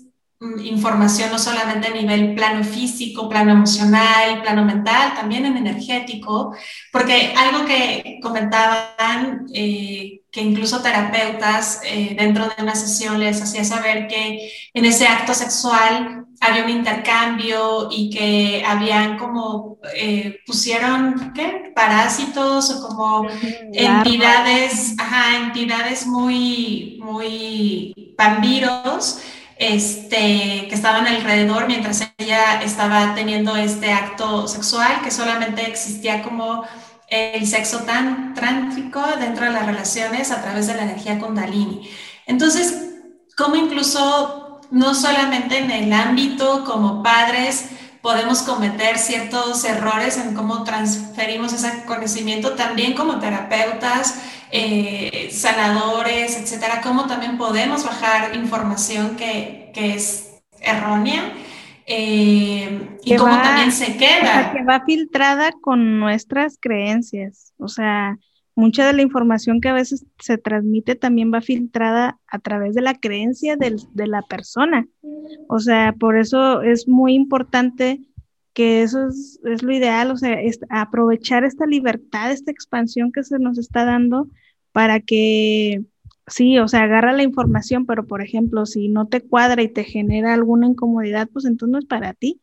Mm, información no solamente a nivel plano físico, plano emocional, plano mental, también en energético, porque algo que comentaban, eh, que incluso terapeutas eh, dentro de una sesión les hacía saber que en ese acto sexual había un intercambio y que habían como, eh, pusieron, ¿qué? Parásitos o como entidades, ajá, entidades muy, muy vampiros este, que estaban alrededor mientras ella estaba teniendo este acto sexual, que solamente existía como el sexo tan trántico dentro de las relaciones a través de la energía kundalini. Entonces, como incluso no solamente en el ámbito como padres podemos cometer ciertos errores en cómo transferimos ese conocimiento, también como terapeutas, eh, sanadores, etcétera, cómo también podemos bajar información que, que es errónea eh, y cómo también se queda. Que va filtrada con nuestras creencias, o sea, mucha de la información que a veces se transmite también va filtrada a través de la creencia de la persona. O sea, por eso es muy importante que eso es, lo ideal, o sea, aprovechar esta libertad, esta expansión que se nos está dando para que, sí, o sea, agarra la información, pero por ejemplo, si no te cuadra y te genera alguna incomodidad, pues entonces no es para ti,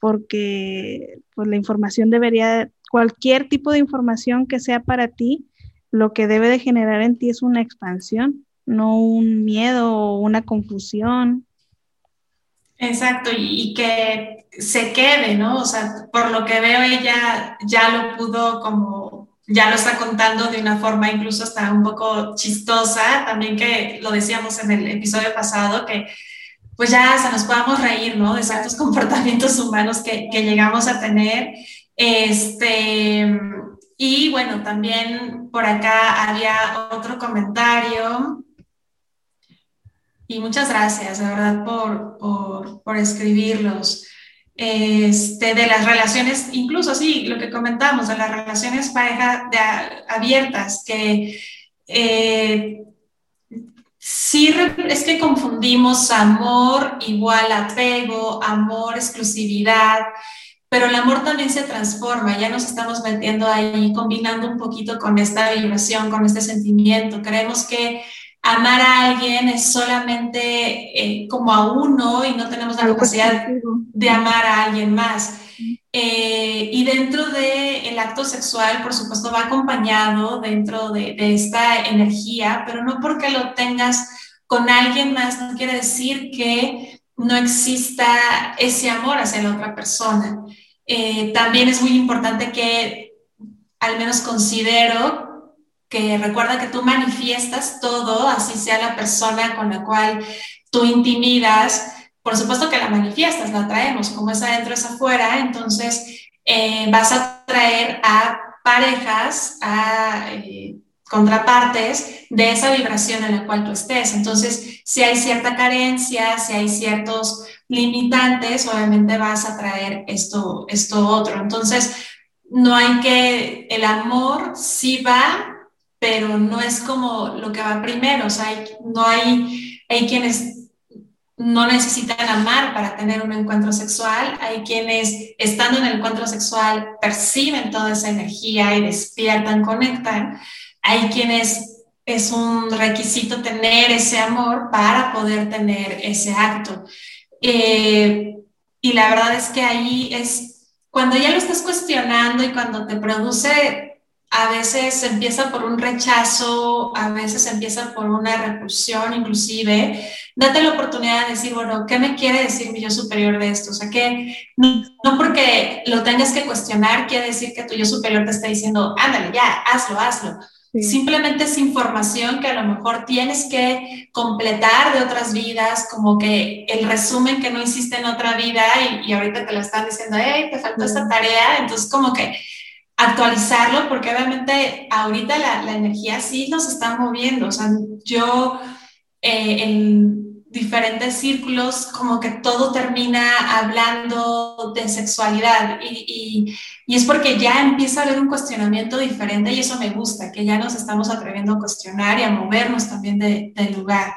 porque pues la información debería, cualquier tipo de información que sea para ti, lo que debe de generar en ti es una expansión, no un miedo o una confusión. Exacto, y, que se quede, ¿no? O sea, por lo que veo ella ya lo pudo como, ya lo está contando de una forma incluso hasta un poco chistosa, también que lo decíamos en el episodio pasado, que pues ya se nos podamos reír, ¿no? De ciertos comportamientos humanos que, que llegamos a tener. Este, y bueno, también por acá había otro comentario. Y muchas gracias, de verdad, por, por, por escribirlos. Este, de las relaciones, incluso sí, lo que comentamos, de las relaciones pareja abiertas, que eh, sí es que confundimos amor igual apego, amor, exclusividad, pero el amor también se transforma, ya nos estamos metiendo ahí, combinando un poquito con esta vibración, con este sentimiento. Creemos que amar a alguien es solamente eh, como a uno y no tenemos la capacidad de amar a alguien más. Eh, y dentro del el acto sexual, por supuesto, va acompañado dentro de, de esta energía, pero no porque lo tengas con alguien más, no quiere decir que no exista ese amor hacia la otra persona. Eh, también es muy importante que al menos considero que recuerda que tú manifiestas todo, así sea la persona con la cual tú intimidas, por supuesto que la manifiestas, la traemos, como es adentro es afuera, entonces eh, vas a traer a parejas, a eh, contrapartes de esa vibración en la cual tú estés. Entonces, si hay cierta carencia, si hay ciertos limitantes, obviamente vas a traer esto, esto otro. Entonces, no hay que, el amor sí va, pero no es como lo que va primero. O sea, hay, no hay, hay quienes no necesitan amar para tener un encuentro sexual. Hay quienes, estando en el encuentro sexual, perciben toda esa energía y despiertan, conectan. Hay quienes es un requisito tener ese amor para poder tener ese acto. Eh, y la verdad es que ahí es cuando ya lo estás cuestionando y cuando te produce, a veces empieza por un rechazo, a veces empieza por una repulsión inclusive, date la oportunidad de decir, bueno, ¿qué me quiere decir mi yo superior de esto? O sea, que no, no porque lo tengas que cuestionar quiere decir que tu yo superior te está diciendo, ándale, ya, hazlo, hazlo Simplemente es información que a lo mejor tienes que completar de otras vidas, como que el resumen que no hiciste en otra vida y, ahorita te lo están diciendo, hey, te faltó esta tarea, entonces como que actualizarlo, porque obviamente ahorita la, la energía sí nos está moviendo, o sea, yo eh, en diferentes círculos, como que todo termina hablando de sexualidad y, y, es porque ya empieza a haber un cuestionamiento diferente y eso me gusta, que ya nos estamos atreviendo a cuestionar y a movernos también del lugar.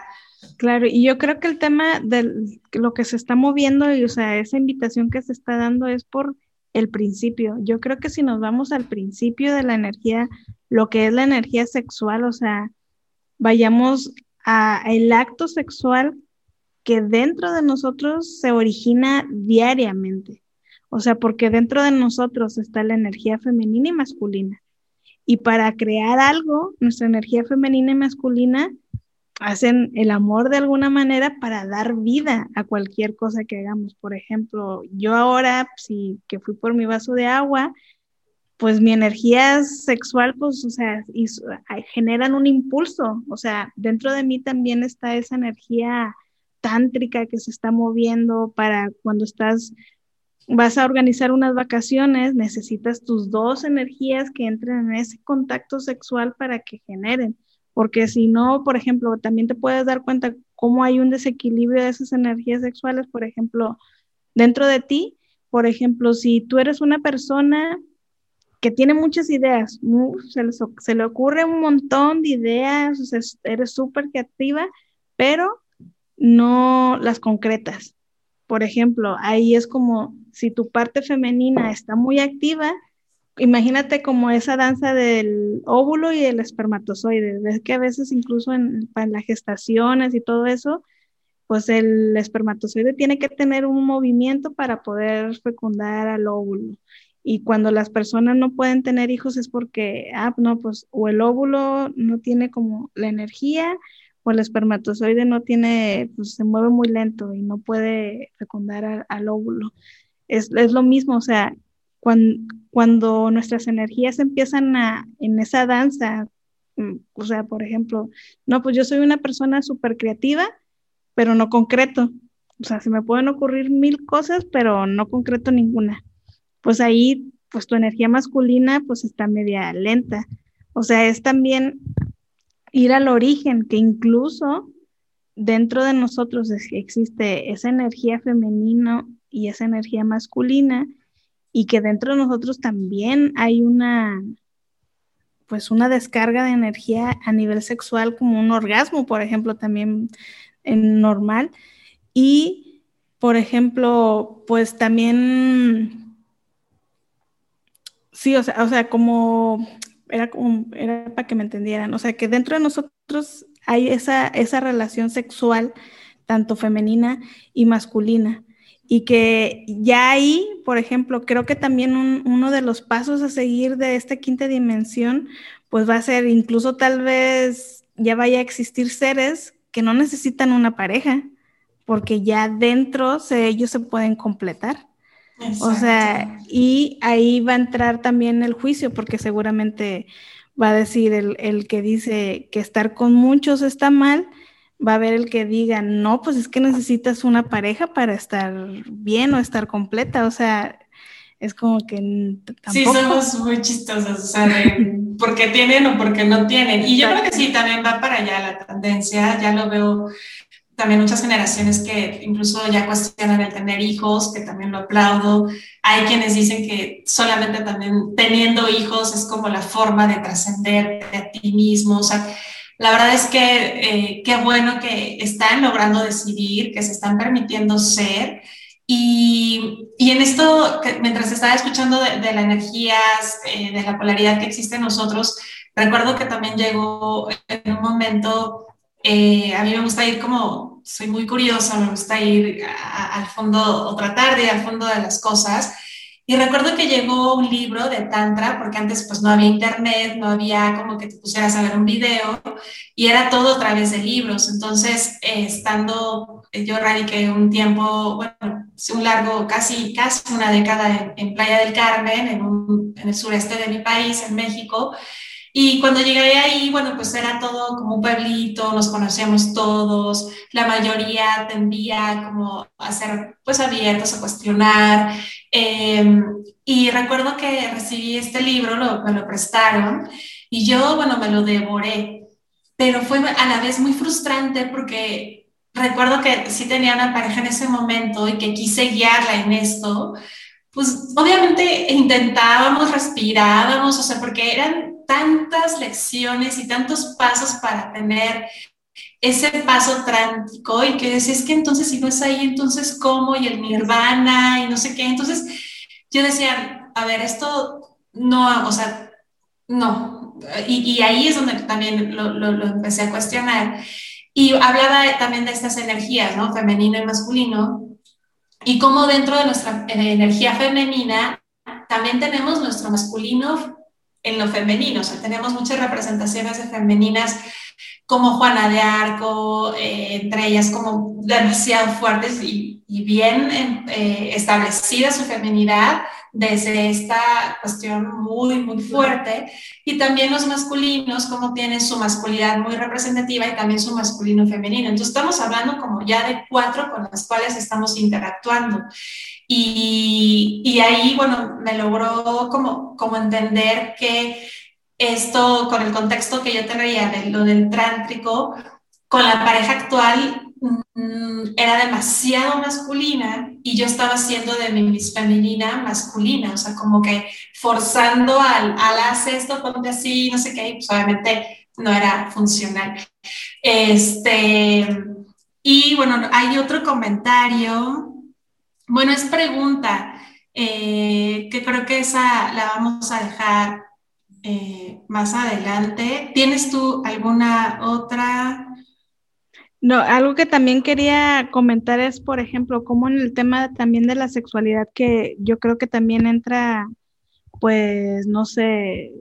Claro, y yo creo que el tema de lo que se está moviendo y, o sea, esa invitación que se está dando es por el principio. Yo creo que si nos vamos al principio de la energía, lo que es la energía sexual, o sea, vayamos a el acto sexual que dentro de nosotros se origina diariamente. O sea, porque dentro de nosotros está la energía femenina y masculina. Y para crear algo, nuestra energía femenina y masculina hacen el amor de alguna manera para dar vida a cualquier cosa que hagamos. Por ejemplo, yo ahora, si que fui por mi vaso de agua, pues mi energía sexual, pues, o sea, generan un impulso, o sea, dentro de mí también está esa energía tántrica que se está moviendo para cuando estás, vas a organizar unas vacaciones, necesitas tus dos energías que entren en ese contacto sexual para que generen, porque si no, por ejemplo, también te puedes dar cuenta cómo hay un desequilibrio de esas energías sexuales, por ejemplo, dentro de ti, por ejemplo, si tú eres una persona que tiene muchas ideas, se, le ocurre un montón de ideas, eres súper creativa, pero no las concretas. Por ejemplo, ahí es como si tu parte femenina está muy activa, imagínate como esa danza del óvulo y el espermatozoide. Ves que a veces incluso en, las gestaciones y todo eso, pues el espermatozoide tiene que tener un movimiento para poder fecundar al óvulo. Y cuando las personas no pueden tener hijos es porque, ah, no, pues o el óvulo no tiene como la energía o el espermatozoide no tiene, pues se mueve muy lento y no puede fecundar al, óvulo. Es, es, lo mismo, o sea, cuando, cuando nuestras energías empiezan a, en esa danza, mm, o sea, por ejemplo, no, pues yo soy una persona súper creativa, pero no concreto. O sea, se me pueden ocurrir mil cosas, pero no concreto ninguna pues ahí, pues tu energía masculina, pues está media lenta. O sea, es también ir al origen, que incluso dentro de nosotros existe esa energía femenina y esa energía masculina, y que dentro de nosotros también hay una, pues una descarga de energía a nivel sexual, como un orgasmo, por ejemplo, también en normal. Y, por ejemplo, pues también Sí, o sea, o sea, como era como era para que me entendieran, o sea, que dentro de nosotros hay esa, esa relación sexual, tanto femenina y masculina, y que ya ahí, por ejemplo, creo que también uno de los pasos a seguir de esta quinta dimensión, pues va a ser incluso tal vez ya vaya a existir seres que no necesitan una pareja, porque ya dentro ellos se pueden completar. O sea, y ahí va a entrar también el juicio, porque seguramente va a decir el, que dice que estar con muchos está mal, va a haber el que diga, no, pues es que necesitas una pareja para estar bien o estar completa, o sea, es como que tampoco... Sí, somos muy chistosos, o sea, porque tienen o porque no tienen. Y yo creo que sí, también va para allá la tendencia, ya lo veo también muchas generaciones que incluso ya cuestionan el tener hijos, que también lo aplaudo. Hay quienes dicen que solamente también teniendo hijos es como la forma de trascender a ti mismo. O sea, la verdad es que eh, qué bueno que están logrando decidir, que se están permitiendo ser. Y, y en esto, mientras estaba escuchando de, de la energía, eh, de la polaridad que existe en nosotros, recuerdo que también llegó en un momento eh, a mí me gusta ir como, soy muy curiosa, me gusta ir al fondo o tratar de ir al fondo de las cosas. Y recuerdo que llegó un libro de Tantra, porque antes pues no había internet, no había como que te pusieras a ver un video, y era todo a través de libros. Entonces, eh, estando, eh, yo radiqué un tiempo, bueno, un largo, casi, casi una década en, Playa del Carmen, en, en el sureste de mi país, en México, y cuando llegué ahí, bueno, pues era todo como un pueblito, nos conocíamos todos, la mayoría tendía como a ser pues abiertos a cuestionar. Em, y recuerdo que recibí este libro, me lo prestaron y yo, bueno, me lo devoré, pero fue a la vez muy frustrante porque recuerdo que sí tenía una pareja en ese momento y que quise guiarla en esto, pues obviamente intentábamos, respirábamos, o sea, porque eran tantas lecciones y tantos pasos para tener ese paso trántico y que decía, es que entonces si no es ahí, entonces cómo, y el nirvana y no sé qué. Entonces yo decía, a ver, esto no, o sea, no. Y, ahí es donde también lo, lo, empecé a cuestionar. Y hablaba también de estas energías, ¿no? Femenino y masculino. Y cómo dentro de nuestra energía femenina también tenemos nuestro masculino en lo femenino, o sea, tenemos muchas representaciones de femeninas como Juana de Arco, eh, entre ellas como demasiado fuertes y, bien eh, establecida su feminidad desde esta cuestión muy, muy fuerte. Y también los masculinos, como tienen su masculinidad muy representativa y también su masculino femenino. Entonces estamos hablando como ya de cuatro con las cuales estamos interactuando. Y, y ahí, bueno, me logró como, como entender que esto con el contexto que yo traía de lo del trántrico, con la pareja actual mm, era demasiado masculina y yo estaba haciendo de mi femenina masculina, o sea, como que forzando al, al esto, ponte así, no sé qué, y pues obviamente no era funcional. Este, y bueno, hay otro comentario, bueno, es pregunta, eh, que creo que esa la vamos a dejar eh, más adelante. ¿Tienes tú alguna otra? No, algo que también quería comentar es, por ejemplo, como en el tema también de la sexualidad, que yo creo que también entra, pues, no sé,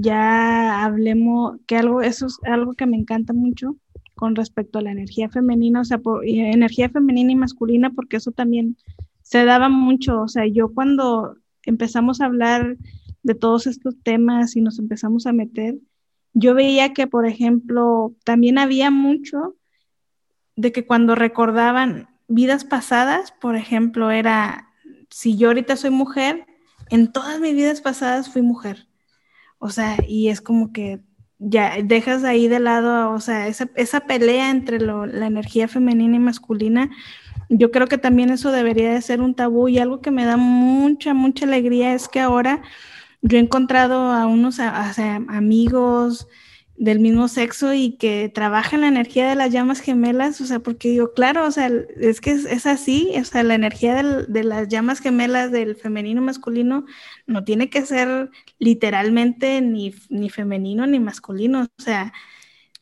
ya hablemos, que algo, eso es algo que me encanta mucho con respecto a la energía femenina, o sea, energía femenina y masculina, porque eso también se daba mucho, o sea, yo cuando empezamos a hablar de todos estos temas y nos empezamos a meter, yo veía que, por ejemplo, también había mucho de que cuando recordaban vidas pasadas, por ejemplo, era, si yo ahorita soy mujer, en todas mis vidas pasadas fui mujer. O sea, y es como que ya dejas ahí de lado, o sea, esa, esa pelea entre la energía femenina y masculina, yo creo que también eso debería de ser un tabú y algo que me da mucha, mucha alegría es que ahora yo he encontrado a unos amigos del mismo sexo y que trabajan la energía de las llamas gemelas, o sea, porque digo, claro, o sea, es que es, así, o sea, la energía de las llamas gemelas del femenino masculino no tiene que ser literalmente ni, ni femenino ni masculino, o sea,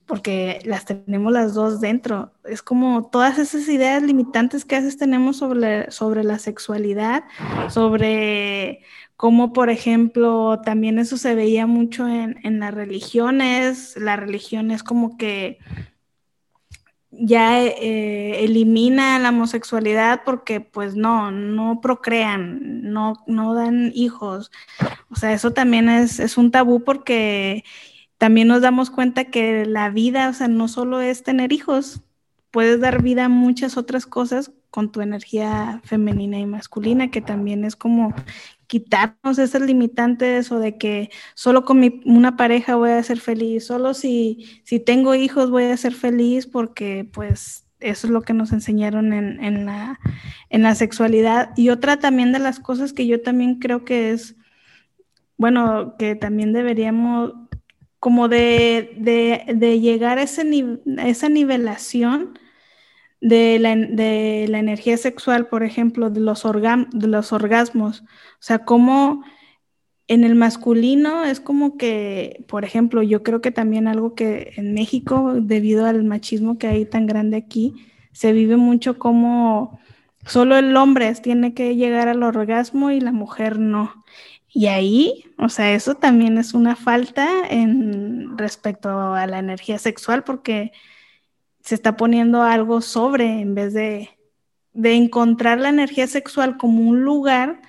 porque las tenemos las dos dentro. Es como todas esas ideas limitantes que a veces tenemos sobre, sobre la sexualidad, sobre como por ejemplo también eso se veía mucho en, las religiones, la religión es como que ya eh, elimina la homosexualidad porque pues no, no procrean, no, no dan hijos. O sea, eso también es, es un tabú porque también nos damos cuenta que la vida, o sea, no solo es tener hijos, puedes dar vida a muchas otras cosas con tu energía femenina y masculina, que también es como quitarnos esas limitantes o de que solo con mi, una pareja voy a ser feliz, solo si, si tengo hijos voy a ser feliz porque pues eso es lo que nos enseñaron en, en, la, en la sexualidad. Y otra también de las cosas que yo también creo que es, bueno, que también deberíamos como de, de, de llegar ese, a esa nivelación de la, energía sexual, por ejemplo, de los, de los orgasmos. O sea, como en el masculino es como que, por ejemplo, yo creo que también algo que en México, debido al machismo que hay tan grande aquí, se vive mucho como solo el hombre tiene que llegar al orgasmo y la mujer no. Y ahí, o sea, eso también es una falta en respecto a la energía sexual porque se está poniendo algo sobre en vez de, encontrar la energía sexual como un lugar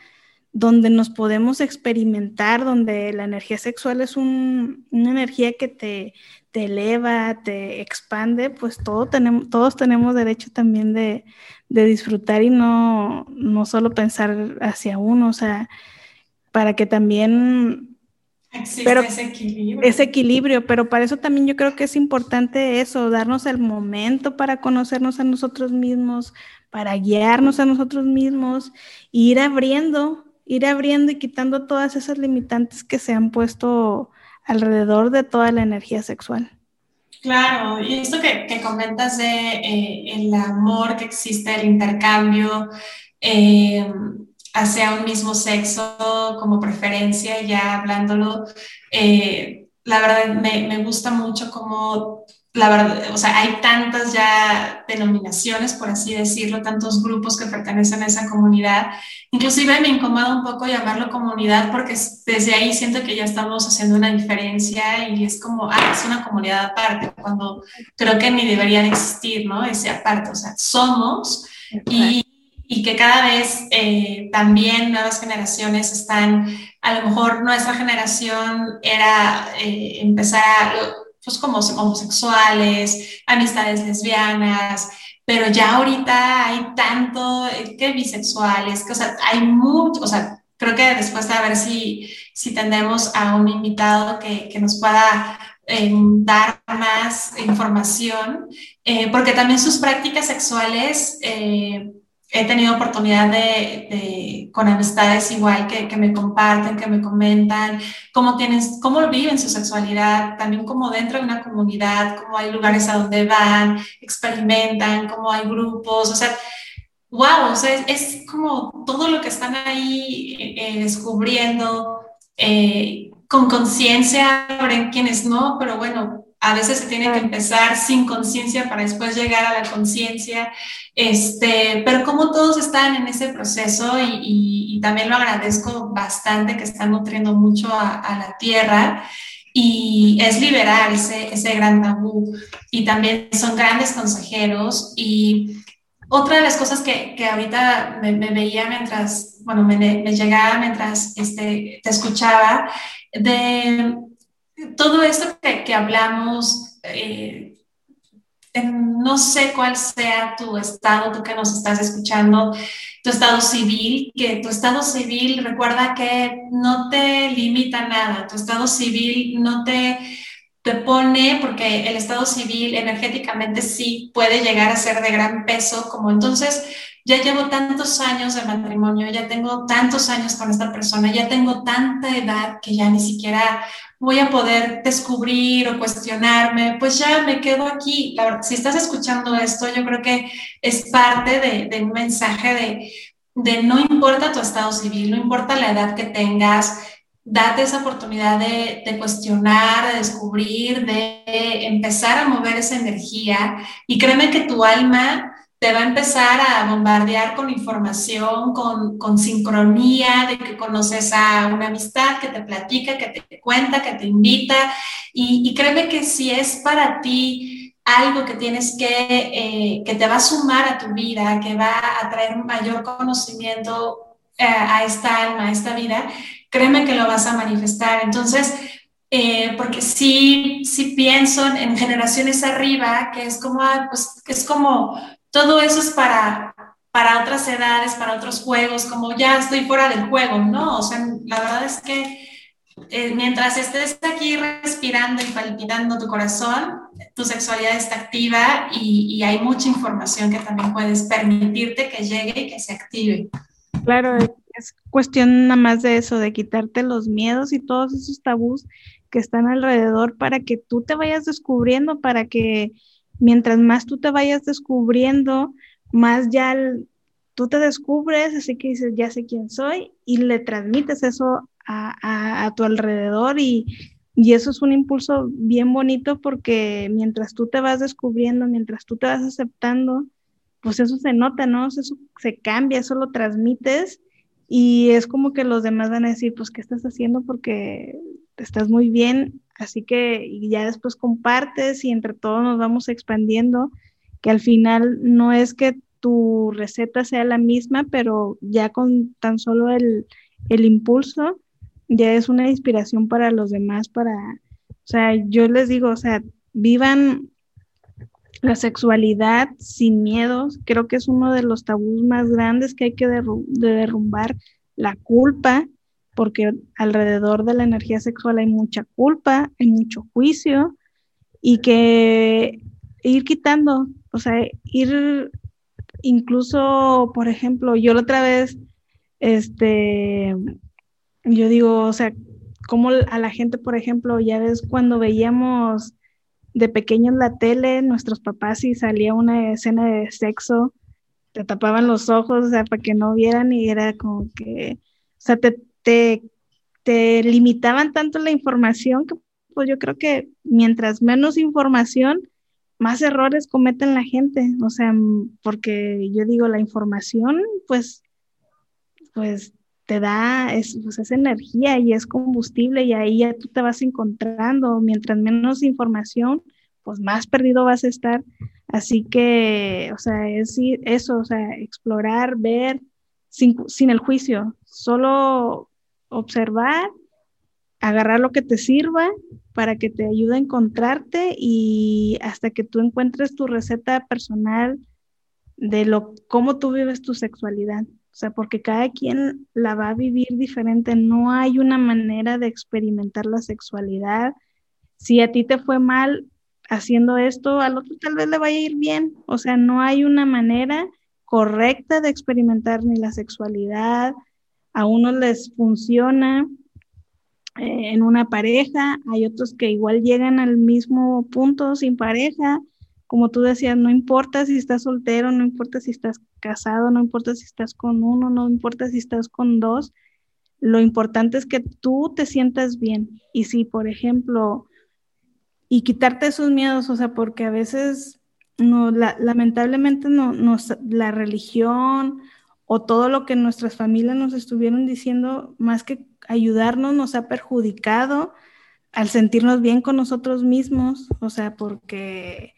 donde nos podemos experimentar, donde la energía sexual es una energía que te, eleva, te expande, pues todo tenemos, todos tenemos derecho también de, disfrutar y no, no solo pensar hacia uno, o sea, para que también Existe ese equilibrio. Ese equilibrio, pero para eso también yo creo que es importante eso, darnos el momento para conocernos a nosotros mismos, para guiarnos a nosotros mismos, e ir abriendo, ir abriendo y quitando todas esas limitantes que se han puesto alrededor de toda la energía sexual. Claro, y esto que, comentas de eh, el amor que existe, el intercambio, eh, hacia un mismo sexo como preferencia, ya hablándolo, eh, la verdad me, me, gusta mucho cómo la verdad, o sea, hay tantas ya denominaciones, por así decirlo, tantos grupos que pertenecen a esa comunidad. Inclusive me incomoda un poco llamarlo comunidad porque desde ahí siento que ya estamos haciendo una diferencia y es como, ah, es una comunidad aparte, cuando creo que ni debería de existir, ¿no? Ese aparte, o sea, somos y, y, que cada vez eh, también nuevas generaciones están, a lo mejor nuestra generación era eh, empezar a pues como homosexuales, amistades lesbianas, pero ya ahorita hay tanto eh, que bisexuales, que o sea, hay mucho, o sea, creo que después de ver si, si tendremos a un invitado que, que nos pueda eh, dar más información, eh, porque también sus prácticas sexuales he tenido oportunidad de, con amistades igual que, que, me comparten, que me comentan cómo, tienen, cómo viven su sexualidad, también como dentro de una comunidad, cómo hay lugares a donde van, experimentan, cómo hay grupos, o sea, wow, o sea, es, como todo lo que están ahí eh, descubriendo, eh, con conciencia, habrá quienes no, pero bueno, a veces se tiene que empezar sin conciencia para después llegar a la conciencia, este, pero como todos están en ese proceso y, también lo agradezco bastante que están nutriendo mucho a, la tierra y es liberar ese, ese gran tabú. Y también son grandes consejeros. Y otra de las cosas que, que ahorita me, veía mientras, bueno, me, me llegaba mientras este, te escuchaba, de todo esto que, que hablamos, eh, no sé cuál sea tu estado, tú que nos estás escuchando, tu estado civil, que tu estado civil recuerda que no te limita nada, tu estado civil no te, te pone, porque el estado civil energéticamente sí puede llegar a ser de gran peso, como entonces ya llevo tantos años de matrimonio, ya tengo tantos años con esta persona, ya tengo tanta edad que ya ni siquiera voy a poder descubrir o cuestionarme, pues ya me quedo aquí. si estás escuchando esto, yo creo que es parte de, un mensaje de, de no importa tu estado civil, no importa la edad que tengas, date esa oportunidad de, de, cuestionar, de descubrir, de empezar a mover esa energía y créeme que tu alma te va a empezar a bombardear con información, con, con, sincronía, de que conoces a una amistad que te platica, que te cuenta, que te invita. Y, y créeme que si es para ti algo que tienes que, eh, que te va a sumar a tu vida, que va a traer mayor conocimiento eh, a esta alma, a esta vida, créeme que lo vas a manifestar. Entonces, eh, porque sí, sí pienso en generaciones arriba, que es como, ah, pues, que es como todo eso es para, para otras edades, para otros juegos, como ya estoy fuera del juego, ¿no? O sea, la verdad es que eh, mientras estés aquí respirando y palpitando tu corazón, tu sexualidad está activa y, y, hay mucha información que también puedes permitirte que llegue y que se active. Claro, es cuestión nada más de eso, de quitarte los miedos y todos esos tabús que están alrededor para que tú te vayas descubriendo, para que mientras más tú te vayas descubriendo, más ya tú te descubres, así que dices, ya sé quién soy, y le transmites eso a, tu alrededor y, eso es un impulso bien bonito porque mientras tú te vas descubriendo, mientras tú te vas aceptando, pues eso se nota, ¿no? Eso se cambia, eso lo transmites y es como que los demás van a decir, pues, ¿qué estás haciendo? Porque estás muy bien Así que ya después compartes y entre todos nos vamos expandiendo, que al final no es que tu receta sea la misma, pero ya con tan solo el, impulso, ya es una inspiración para los demás, para, o sea, yo les digo, o sea, vivan la sexualidad sin miedos, creo que es uno de los tabús más grandes que hay que derrumbar, la culpa, porque alrededor de la energía sexual hay mucha culpa, hay mucho juicio y que ir quitando, o sea, ir incluso, por ejemplo, yo la otra vez, este, yo digo, o sea, como a la gente, por ejemplo, ya ves cuando veíamos de pequeños la tele, nuestros papás y salía una escena de sexo, te tapaban los ojos, o sea, para que no vieran y era como que, o sea, te, te, te limitaban tanto la información que pues yo creo que mientras menos información, más errores cometen la gente, o sea, porque yo digo, la información, pues, pues te da, es, pues es energía y es combustible y ahí ya tú te vas encontrando, mientras menos información, pues más perdido vas a estar. Así que, o sea, es eso, o sea, explorar, ver sin, sin el juicio, solo observar, agarrar lo que te sirva para que te ayude a encontrarte y hasta que tú encuentres tu receta personal de lo cómo tú vives tu sexualidad. O sea, porque cada quien la va a vivir diferente, no hay una manera de experimentar la sexualidad. Si a ti te fue mal haciendo esto, al otro tal vez le vaya a ir bien. O sea, no hay una manera correcta de experimentar ni la sexualidad. A unos les funciona eh, en una pareja, hay otros que igual llegan al mismo punto sin pareja. Como tú decías, no importa si estás soltero, no importa si estás casado, no importa si estás con uno, no importa si estás con dos. Lo importante es que tú te sientas bien. Y si, por ejemplo, y quitarte esos miedos, o sea, porque a veces lamentablemente no, la religión o todo lo que nuestras familias nos estuvieron diciendo, más que ayudarnos, nos ha perjudicado al sentirnos bien con nosotros mismos, o sea, porque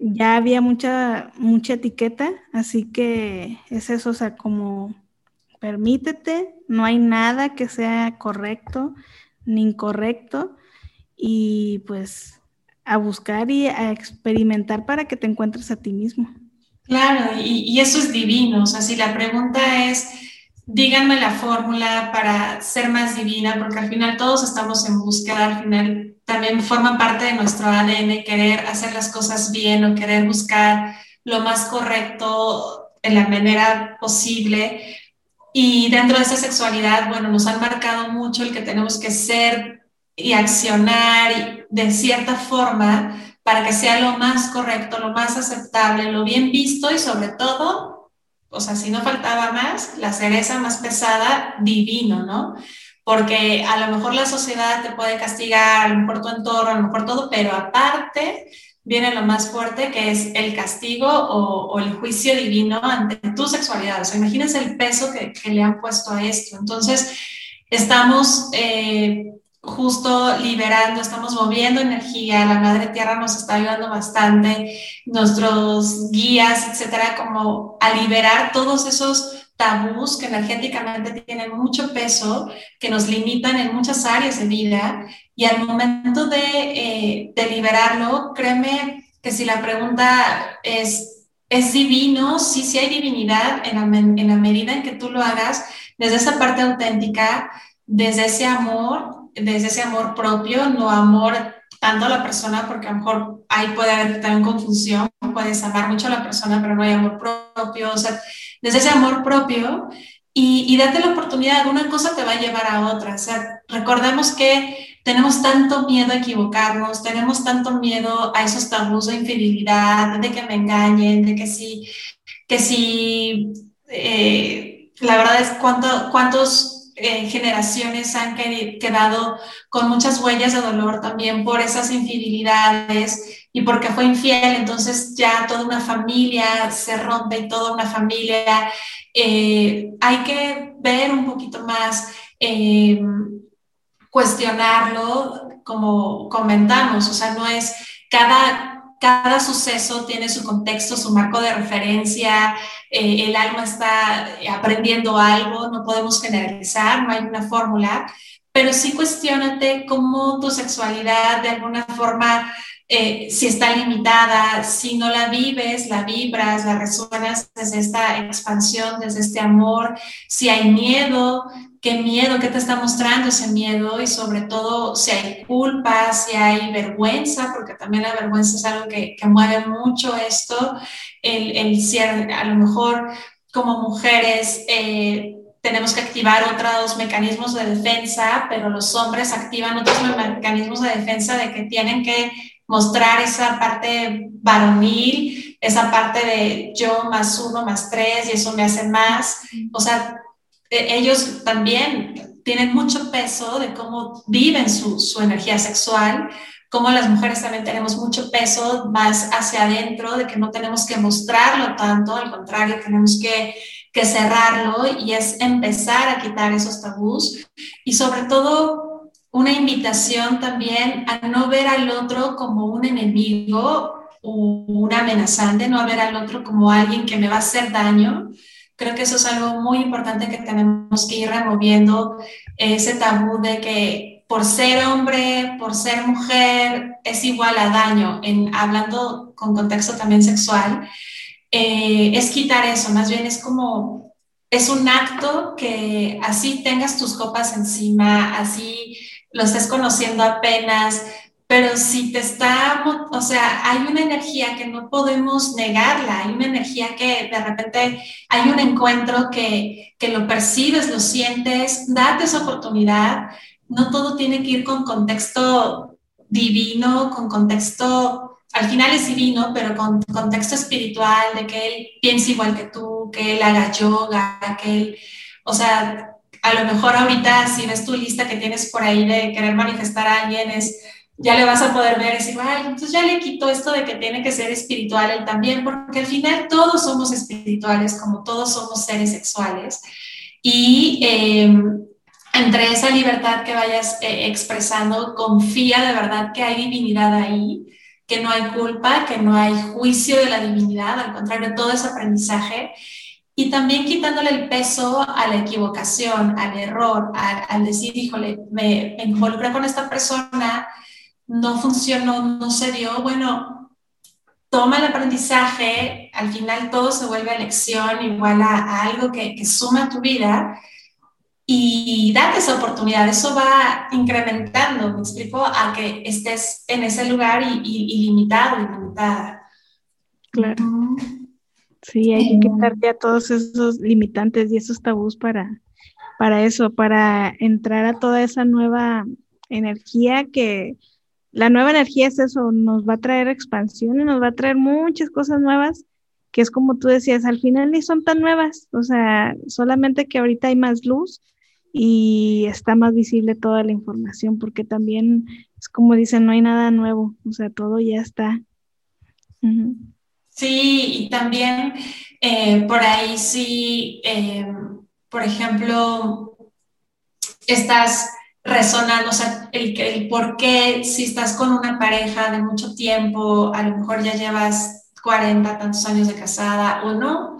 ya había mucha, mucha etiqueta, así que es eso, o sea, como permítete, no hay nada que sea correcto ni incorrecto, y pues a buscar y a experimentar para que te encuentres a ti mismo. Claro, y, eso es divino. O sea, si la pregunta es, díganme la fórmula para ser más divina, porque al final todos estamos en búsqueda, al final también forma parte de nuestro ADN querer hacer las cosas bien o querer buscar lo más correcto en la manera posible. Y dentro de esa sexualidad, bueno, nos han marcado mucho el que tenemos que ser y accionar de cierta forma para que sea lo más correcto, lo más aceptable, lo bien visto y sobre todo, o sea, si no faltaba más, la cereza más pesada, divino, ¿no? Porque a lo mejor la sociedad te puede castigar, a lo mejor tu entorno, a lo mejor todo, pero aparte viene lo más fuerte que es el castigo o, el juicio divino ante tu sexualidad. O sea, imagínense el peso que, que le han puesto a esto. Entonces, estamos... Eh, justo liberando, estamos moviendo energía, la Madre Tierra nos está ayudando bastante, nuestros guías, etcétera, como a liberar todos esos tabús que energéticamente tienen mucho peso, que nos limitan en muchas áreas de vida. Y al momento de, eh, de liberarlo, créeme que si la pregunta es, ¿es divino? Sí, sí hay divinidad en la, en la medida en que tú lo hagas desde esa parte auténtica, desde ese amor desde ese amor propio, no amor tanto a la persona, porque a lo mejor ahí puede haber también confusión, puedes amar mucho a la persona, pero no hay amor propio, o sea, desde ese amor propio y, y date la oportunidad, una cosa te va a llevar a otra, o sea, recordemos que tenemos tanto miedo a equivocarnos, tenemos tanto miedo a esos tabús de infidelidad, de que me engañen, de que sí, que sí, eh, la verdad es cuánto, cuántos eh, generaciones han quedado con muchas huellas de dolor también por esas infidelidades y porque fue infiel, entonces ya toda una familia se rompe toda una familia. Eh, hay que ver un poquito más, eh, cuestionarlo, como comentamos, o sea, no es cada cada suceso tiene su contexto, su marco de referencia, eh, el alma está aprendiendo algo, no podemos generalizar, no hay una fórmula, pero sí cuestionate cómo tu sexualidad de alguna forma, eh, si está limitada, si no la vives, la vibras, la resuenas desde esta expansión, desde este amor, si hay miedo, qué miedo, qué te está mostrando ese miedo y sobre todo si hay culpa, si hay vergüenza, porque también la vergüenza es algo que, que mueve mucho esto, el, el a lo mejor como mujeres eh, tenemos que activar otros mecanismos de defensa, pero los hombres activan otros mecanismos de defensa de que tienen que mostrar esa parte varonil, esa parte de yo más uno más tres y eso me hace más. O sea, ellos también tienen mucho peso de cómo viven su, su energía sexual, como las mujeres también tenemos mucho peso más hacia adentro, de que no tenemos que mostrarlo tanto, al contrario, tenemos que, que cerrarlo y es empezar a quitar esos tabús y sobre todo una invitación también a no ver al otro como un enemigo o un amenazante, no a ver al otro como alguien que me va a hacer daño. Creo que eso es algo muy importante que tenemos que ir removiendo, ese tabú de que por ser hombre, por ser mujer, es igual a daño, en, hablando con contexto también sexual, eh, es quitar eso, más bien es como, es un acto que así tengas tus copas encima, así lo estés conociendo apenas, pero si te está, o sea, hay una energía que no podemos negarla, hay una energía que de repente hay un encuentro que, que lo percibes, lo sientes, date esa oportunidad. No todo tiene que ir con contexto divino, con contexto, al final es divino, pero con contexto espiritual, de que él piense igual que tú, que él haga yoga, que él, o sea, a lo mejor ahorita si ves tu lista que tienes por ahí de querer manifestar a alguien, es, ya le vas a poder ver y decir, ay, entonces ya le quito esto de que tiene que ser espiritual él también, porque al final todos somos espirituales, como todos somos seres sexuales. Y eh, entre esa libertad que vayas eh, expresando, confía de verdad que hay divinidad ahí, que no hay culpa, que no hay juicio de la divinidad, al contrario, todo es aprendizaje. Y también quitándole el peso a la equivocación, al error, al, decir, híjole, me, me involucré con esta persona, no funcionó, no se dio, bueno, toma el aprendizaje, al final todo se vuelve lección igual a, algo que, que, suma a tu vida y date esa oportunidad, eso va incrementando, me explico, a que estés en ese lugar y, y, ilimitado, ilimitada. Claro. Sí, hay que quitar ya todos esos limitantes y esos tabús para, para eso, para entrar a toda esa nueva energía que la nueva energía es eso, nos va a traer expansión y nos va a traer muchas cosas nuevas que es como tú decías, al final ni son tan nuevas, o sea, solamente que ahorita hay más luz y está más visible toda la información, porque también es como dicen, no hay nada nuevo, o sea, todo ya está. Sí, y también eh, por ahí sí, eh, por ejemplo, estás resonando, o sea, el, el por qué si estás con una pareja de mucho tiempo, a lo mejor ya llevas 40, tantos años de casada o no,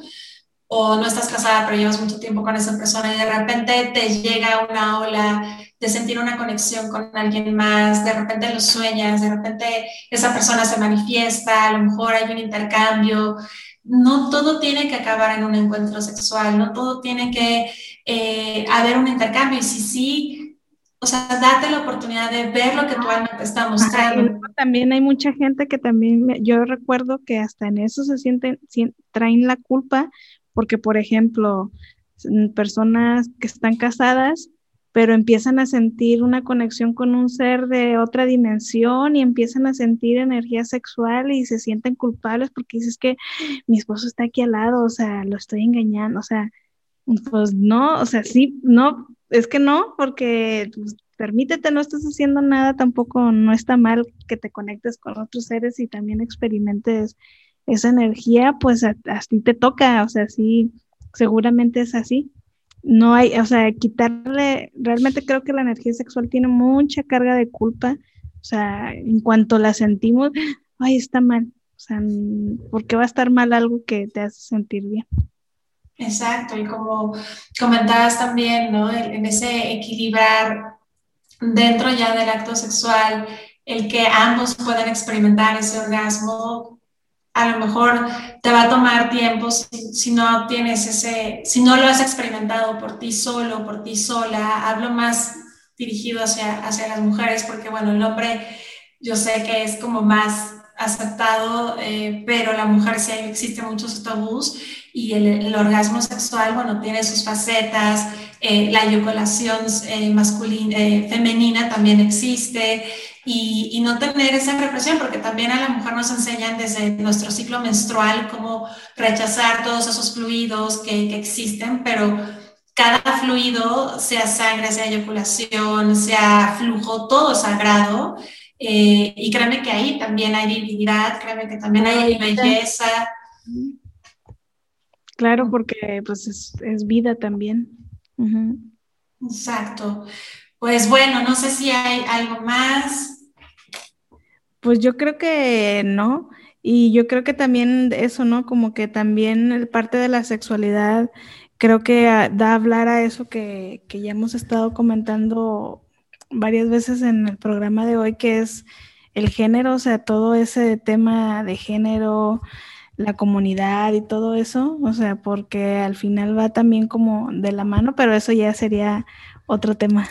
o no estás casada pero llevas mucho tiempo con esa persona y de repente te llega una ola de sentir una conexión con alguien más, de repente lo sueñas, de repente esa persona se manifiesta, a lo mejor hay un intercambio. No todo tiene que acabar en un encuentro sexual, no todo tiene que eh, haber un intercambio. Y si sí, o sea, date la oportunidad de ver lo que tu alma te está mostrando. También hay mucha gente que también, yo recuerdo que hasta en eso se sienten, traen la culpa porque por ejemplo, personas que están casadas, pero empiezan a sentir una conexión con un ser de otra dimensión y empiezan a sentir energía sexual y se sienten culpables porque dices que mi esposo está aquí al lado, o sea, lo estoy engañando, o sea, pues no, o sea, sí, no, es que no, porque pues, permítete, no estás haciendo nada, tampoco no está mal que te conectes con otros seres y también experimentes esa energía, pues a, ti te toca, o sea, sí, seguramente es así. No hay, o sea, quitarle, realmente creo que la energía sexual tiene mucha carga de culpa, o sea, en cuanto la sentimos, ay, está mal, o sea, ¿por qué va a estar mal algo que te hace sentir bien? Exacto, y como comentabas también, ¿no? En ese equilibrar dentro ya del acto sexual, el que ambos puedan experimentar ese orgasmo a lo mejor te va a tomar tiempo si, no tienes ese, si no lo has experimentado por ti solo, por ti sola. Hablo más dirigido hacia, hacia las mujeres porque, bueno, el hombre yo sé que es como más aceptado, eh, pero la mujer sí existe muchos tabús y el, orgasmo sexual, bueno, tiene sus facetas, eh, la eyaculación eh, masculina, femenina también existe, y, no tener esa represión, porque también a la mujer nos enseñan desde nuestro ciclo menstrual cómo rechazar todos esos fluidos que, que existen, pero cada fluido, sea sangre, sea eyaculación, sea flujo, todo sagrado, Eh, y créeme que ahí también hay divinidad, créeme que también hay belleza. Claro, porque pues es, vida también. Exacto. Pues bueno, no sé si hay algo más. Pues yo creo que no. Y yo creo que también eso, ¿no? Como que también parte de la sexualidad, creo que da a hablar a eso que, que ya hemos estado comentando varias veces en el programa de hoy, que es el género, o sea, todo ese tema de género, la comunidad y todo eso, o sea, porque al final va también como de la mano, pero eso ya sería otro tema.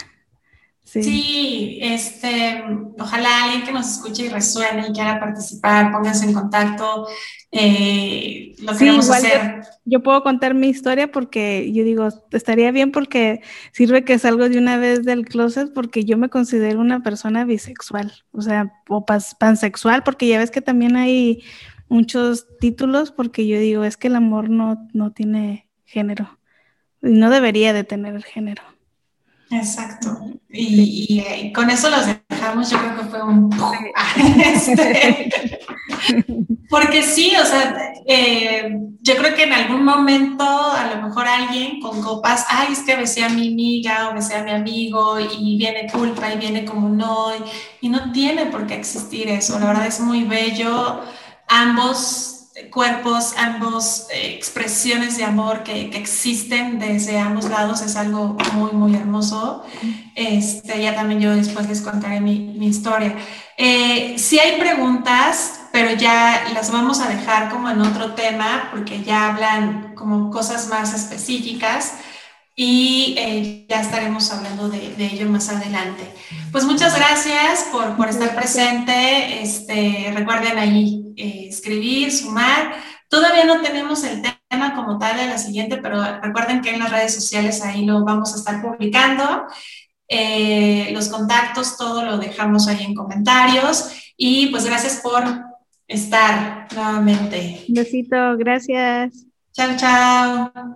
Sí. este, ojalá alguien que nos escuche y resuene y quiera participar, pónganse en contacto. Eh, lo queremos hacer. Yo, puedo contar mi historia porque yo digo, estaría bien porque sirve que salgo de una vez del closet porque yo me considero una persona bisexual, o sea, o pansexual, porque ya ves que también hay muchos títulos porque yo digo, es que el amor no, no tiene género, y no debería de tener género. Exacto. Y, eh, con eso los dejamos, yo creo que fue un... Este, porque sí, o sea, eh, yo creo que en algún momento a lo mejor alguien con copas, ay, es que besé a mi amiga o besé a mi amigo y viene culpa y viene como no, y no tiene por qué existir eso. La verdad es muy bello. Ambos cuerpos, ambos eh, expresiones de amor que, existen desde ambos lados es algo muy, muy hermoso. Este, ya también yo después les contaré mi, historia. Eh, si hay preguntas, pero ya las vamos a dejar como en otro tema porque ya hablan como cosas más específicas y eh, ya estaremos hablando de, ello más adelante. Pues muchas gracias por, por estar presente. Este, recuerden ahí eh, escribir, sumar. Todavía no tenemos el tema como tal de la siguiente, pero recuerden que en las redes sociales ahí lo vamos a estar publicando. Eh, los contactos, todo lo dejamos ahí en comentarios. Y pues gracias por estar nuevamente. besito, gracias. Chao, chao.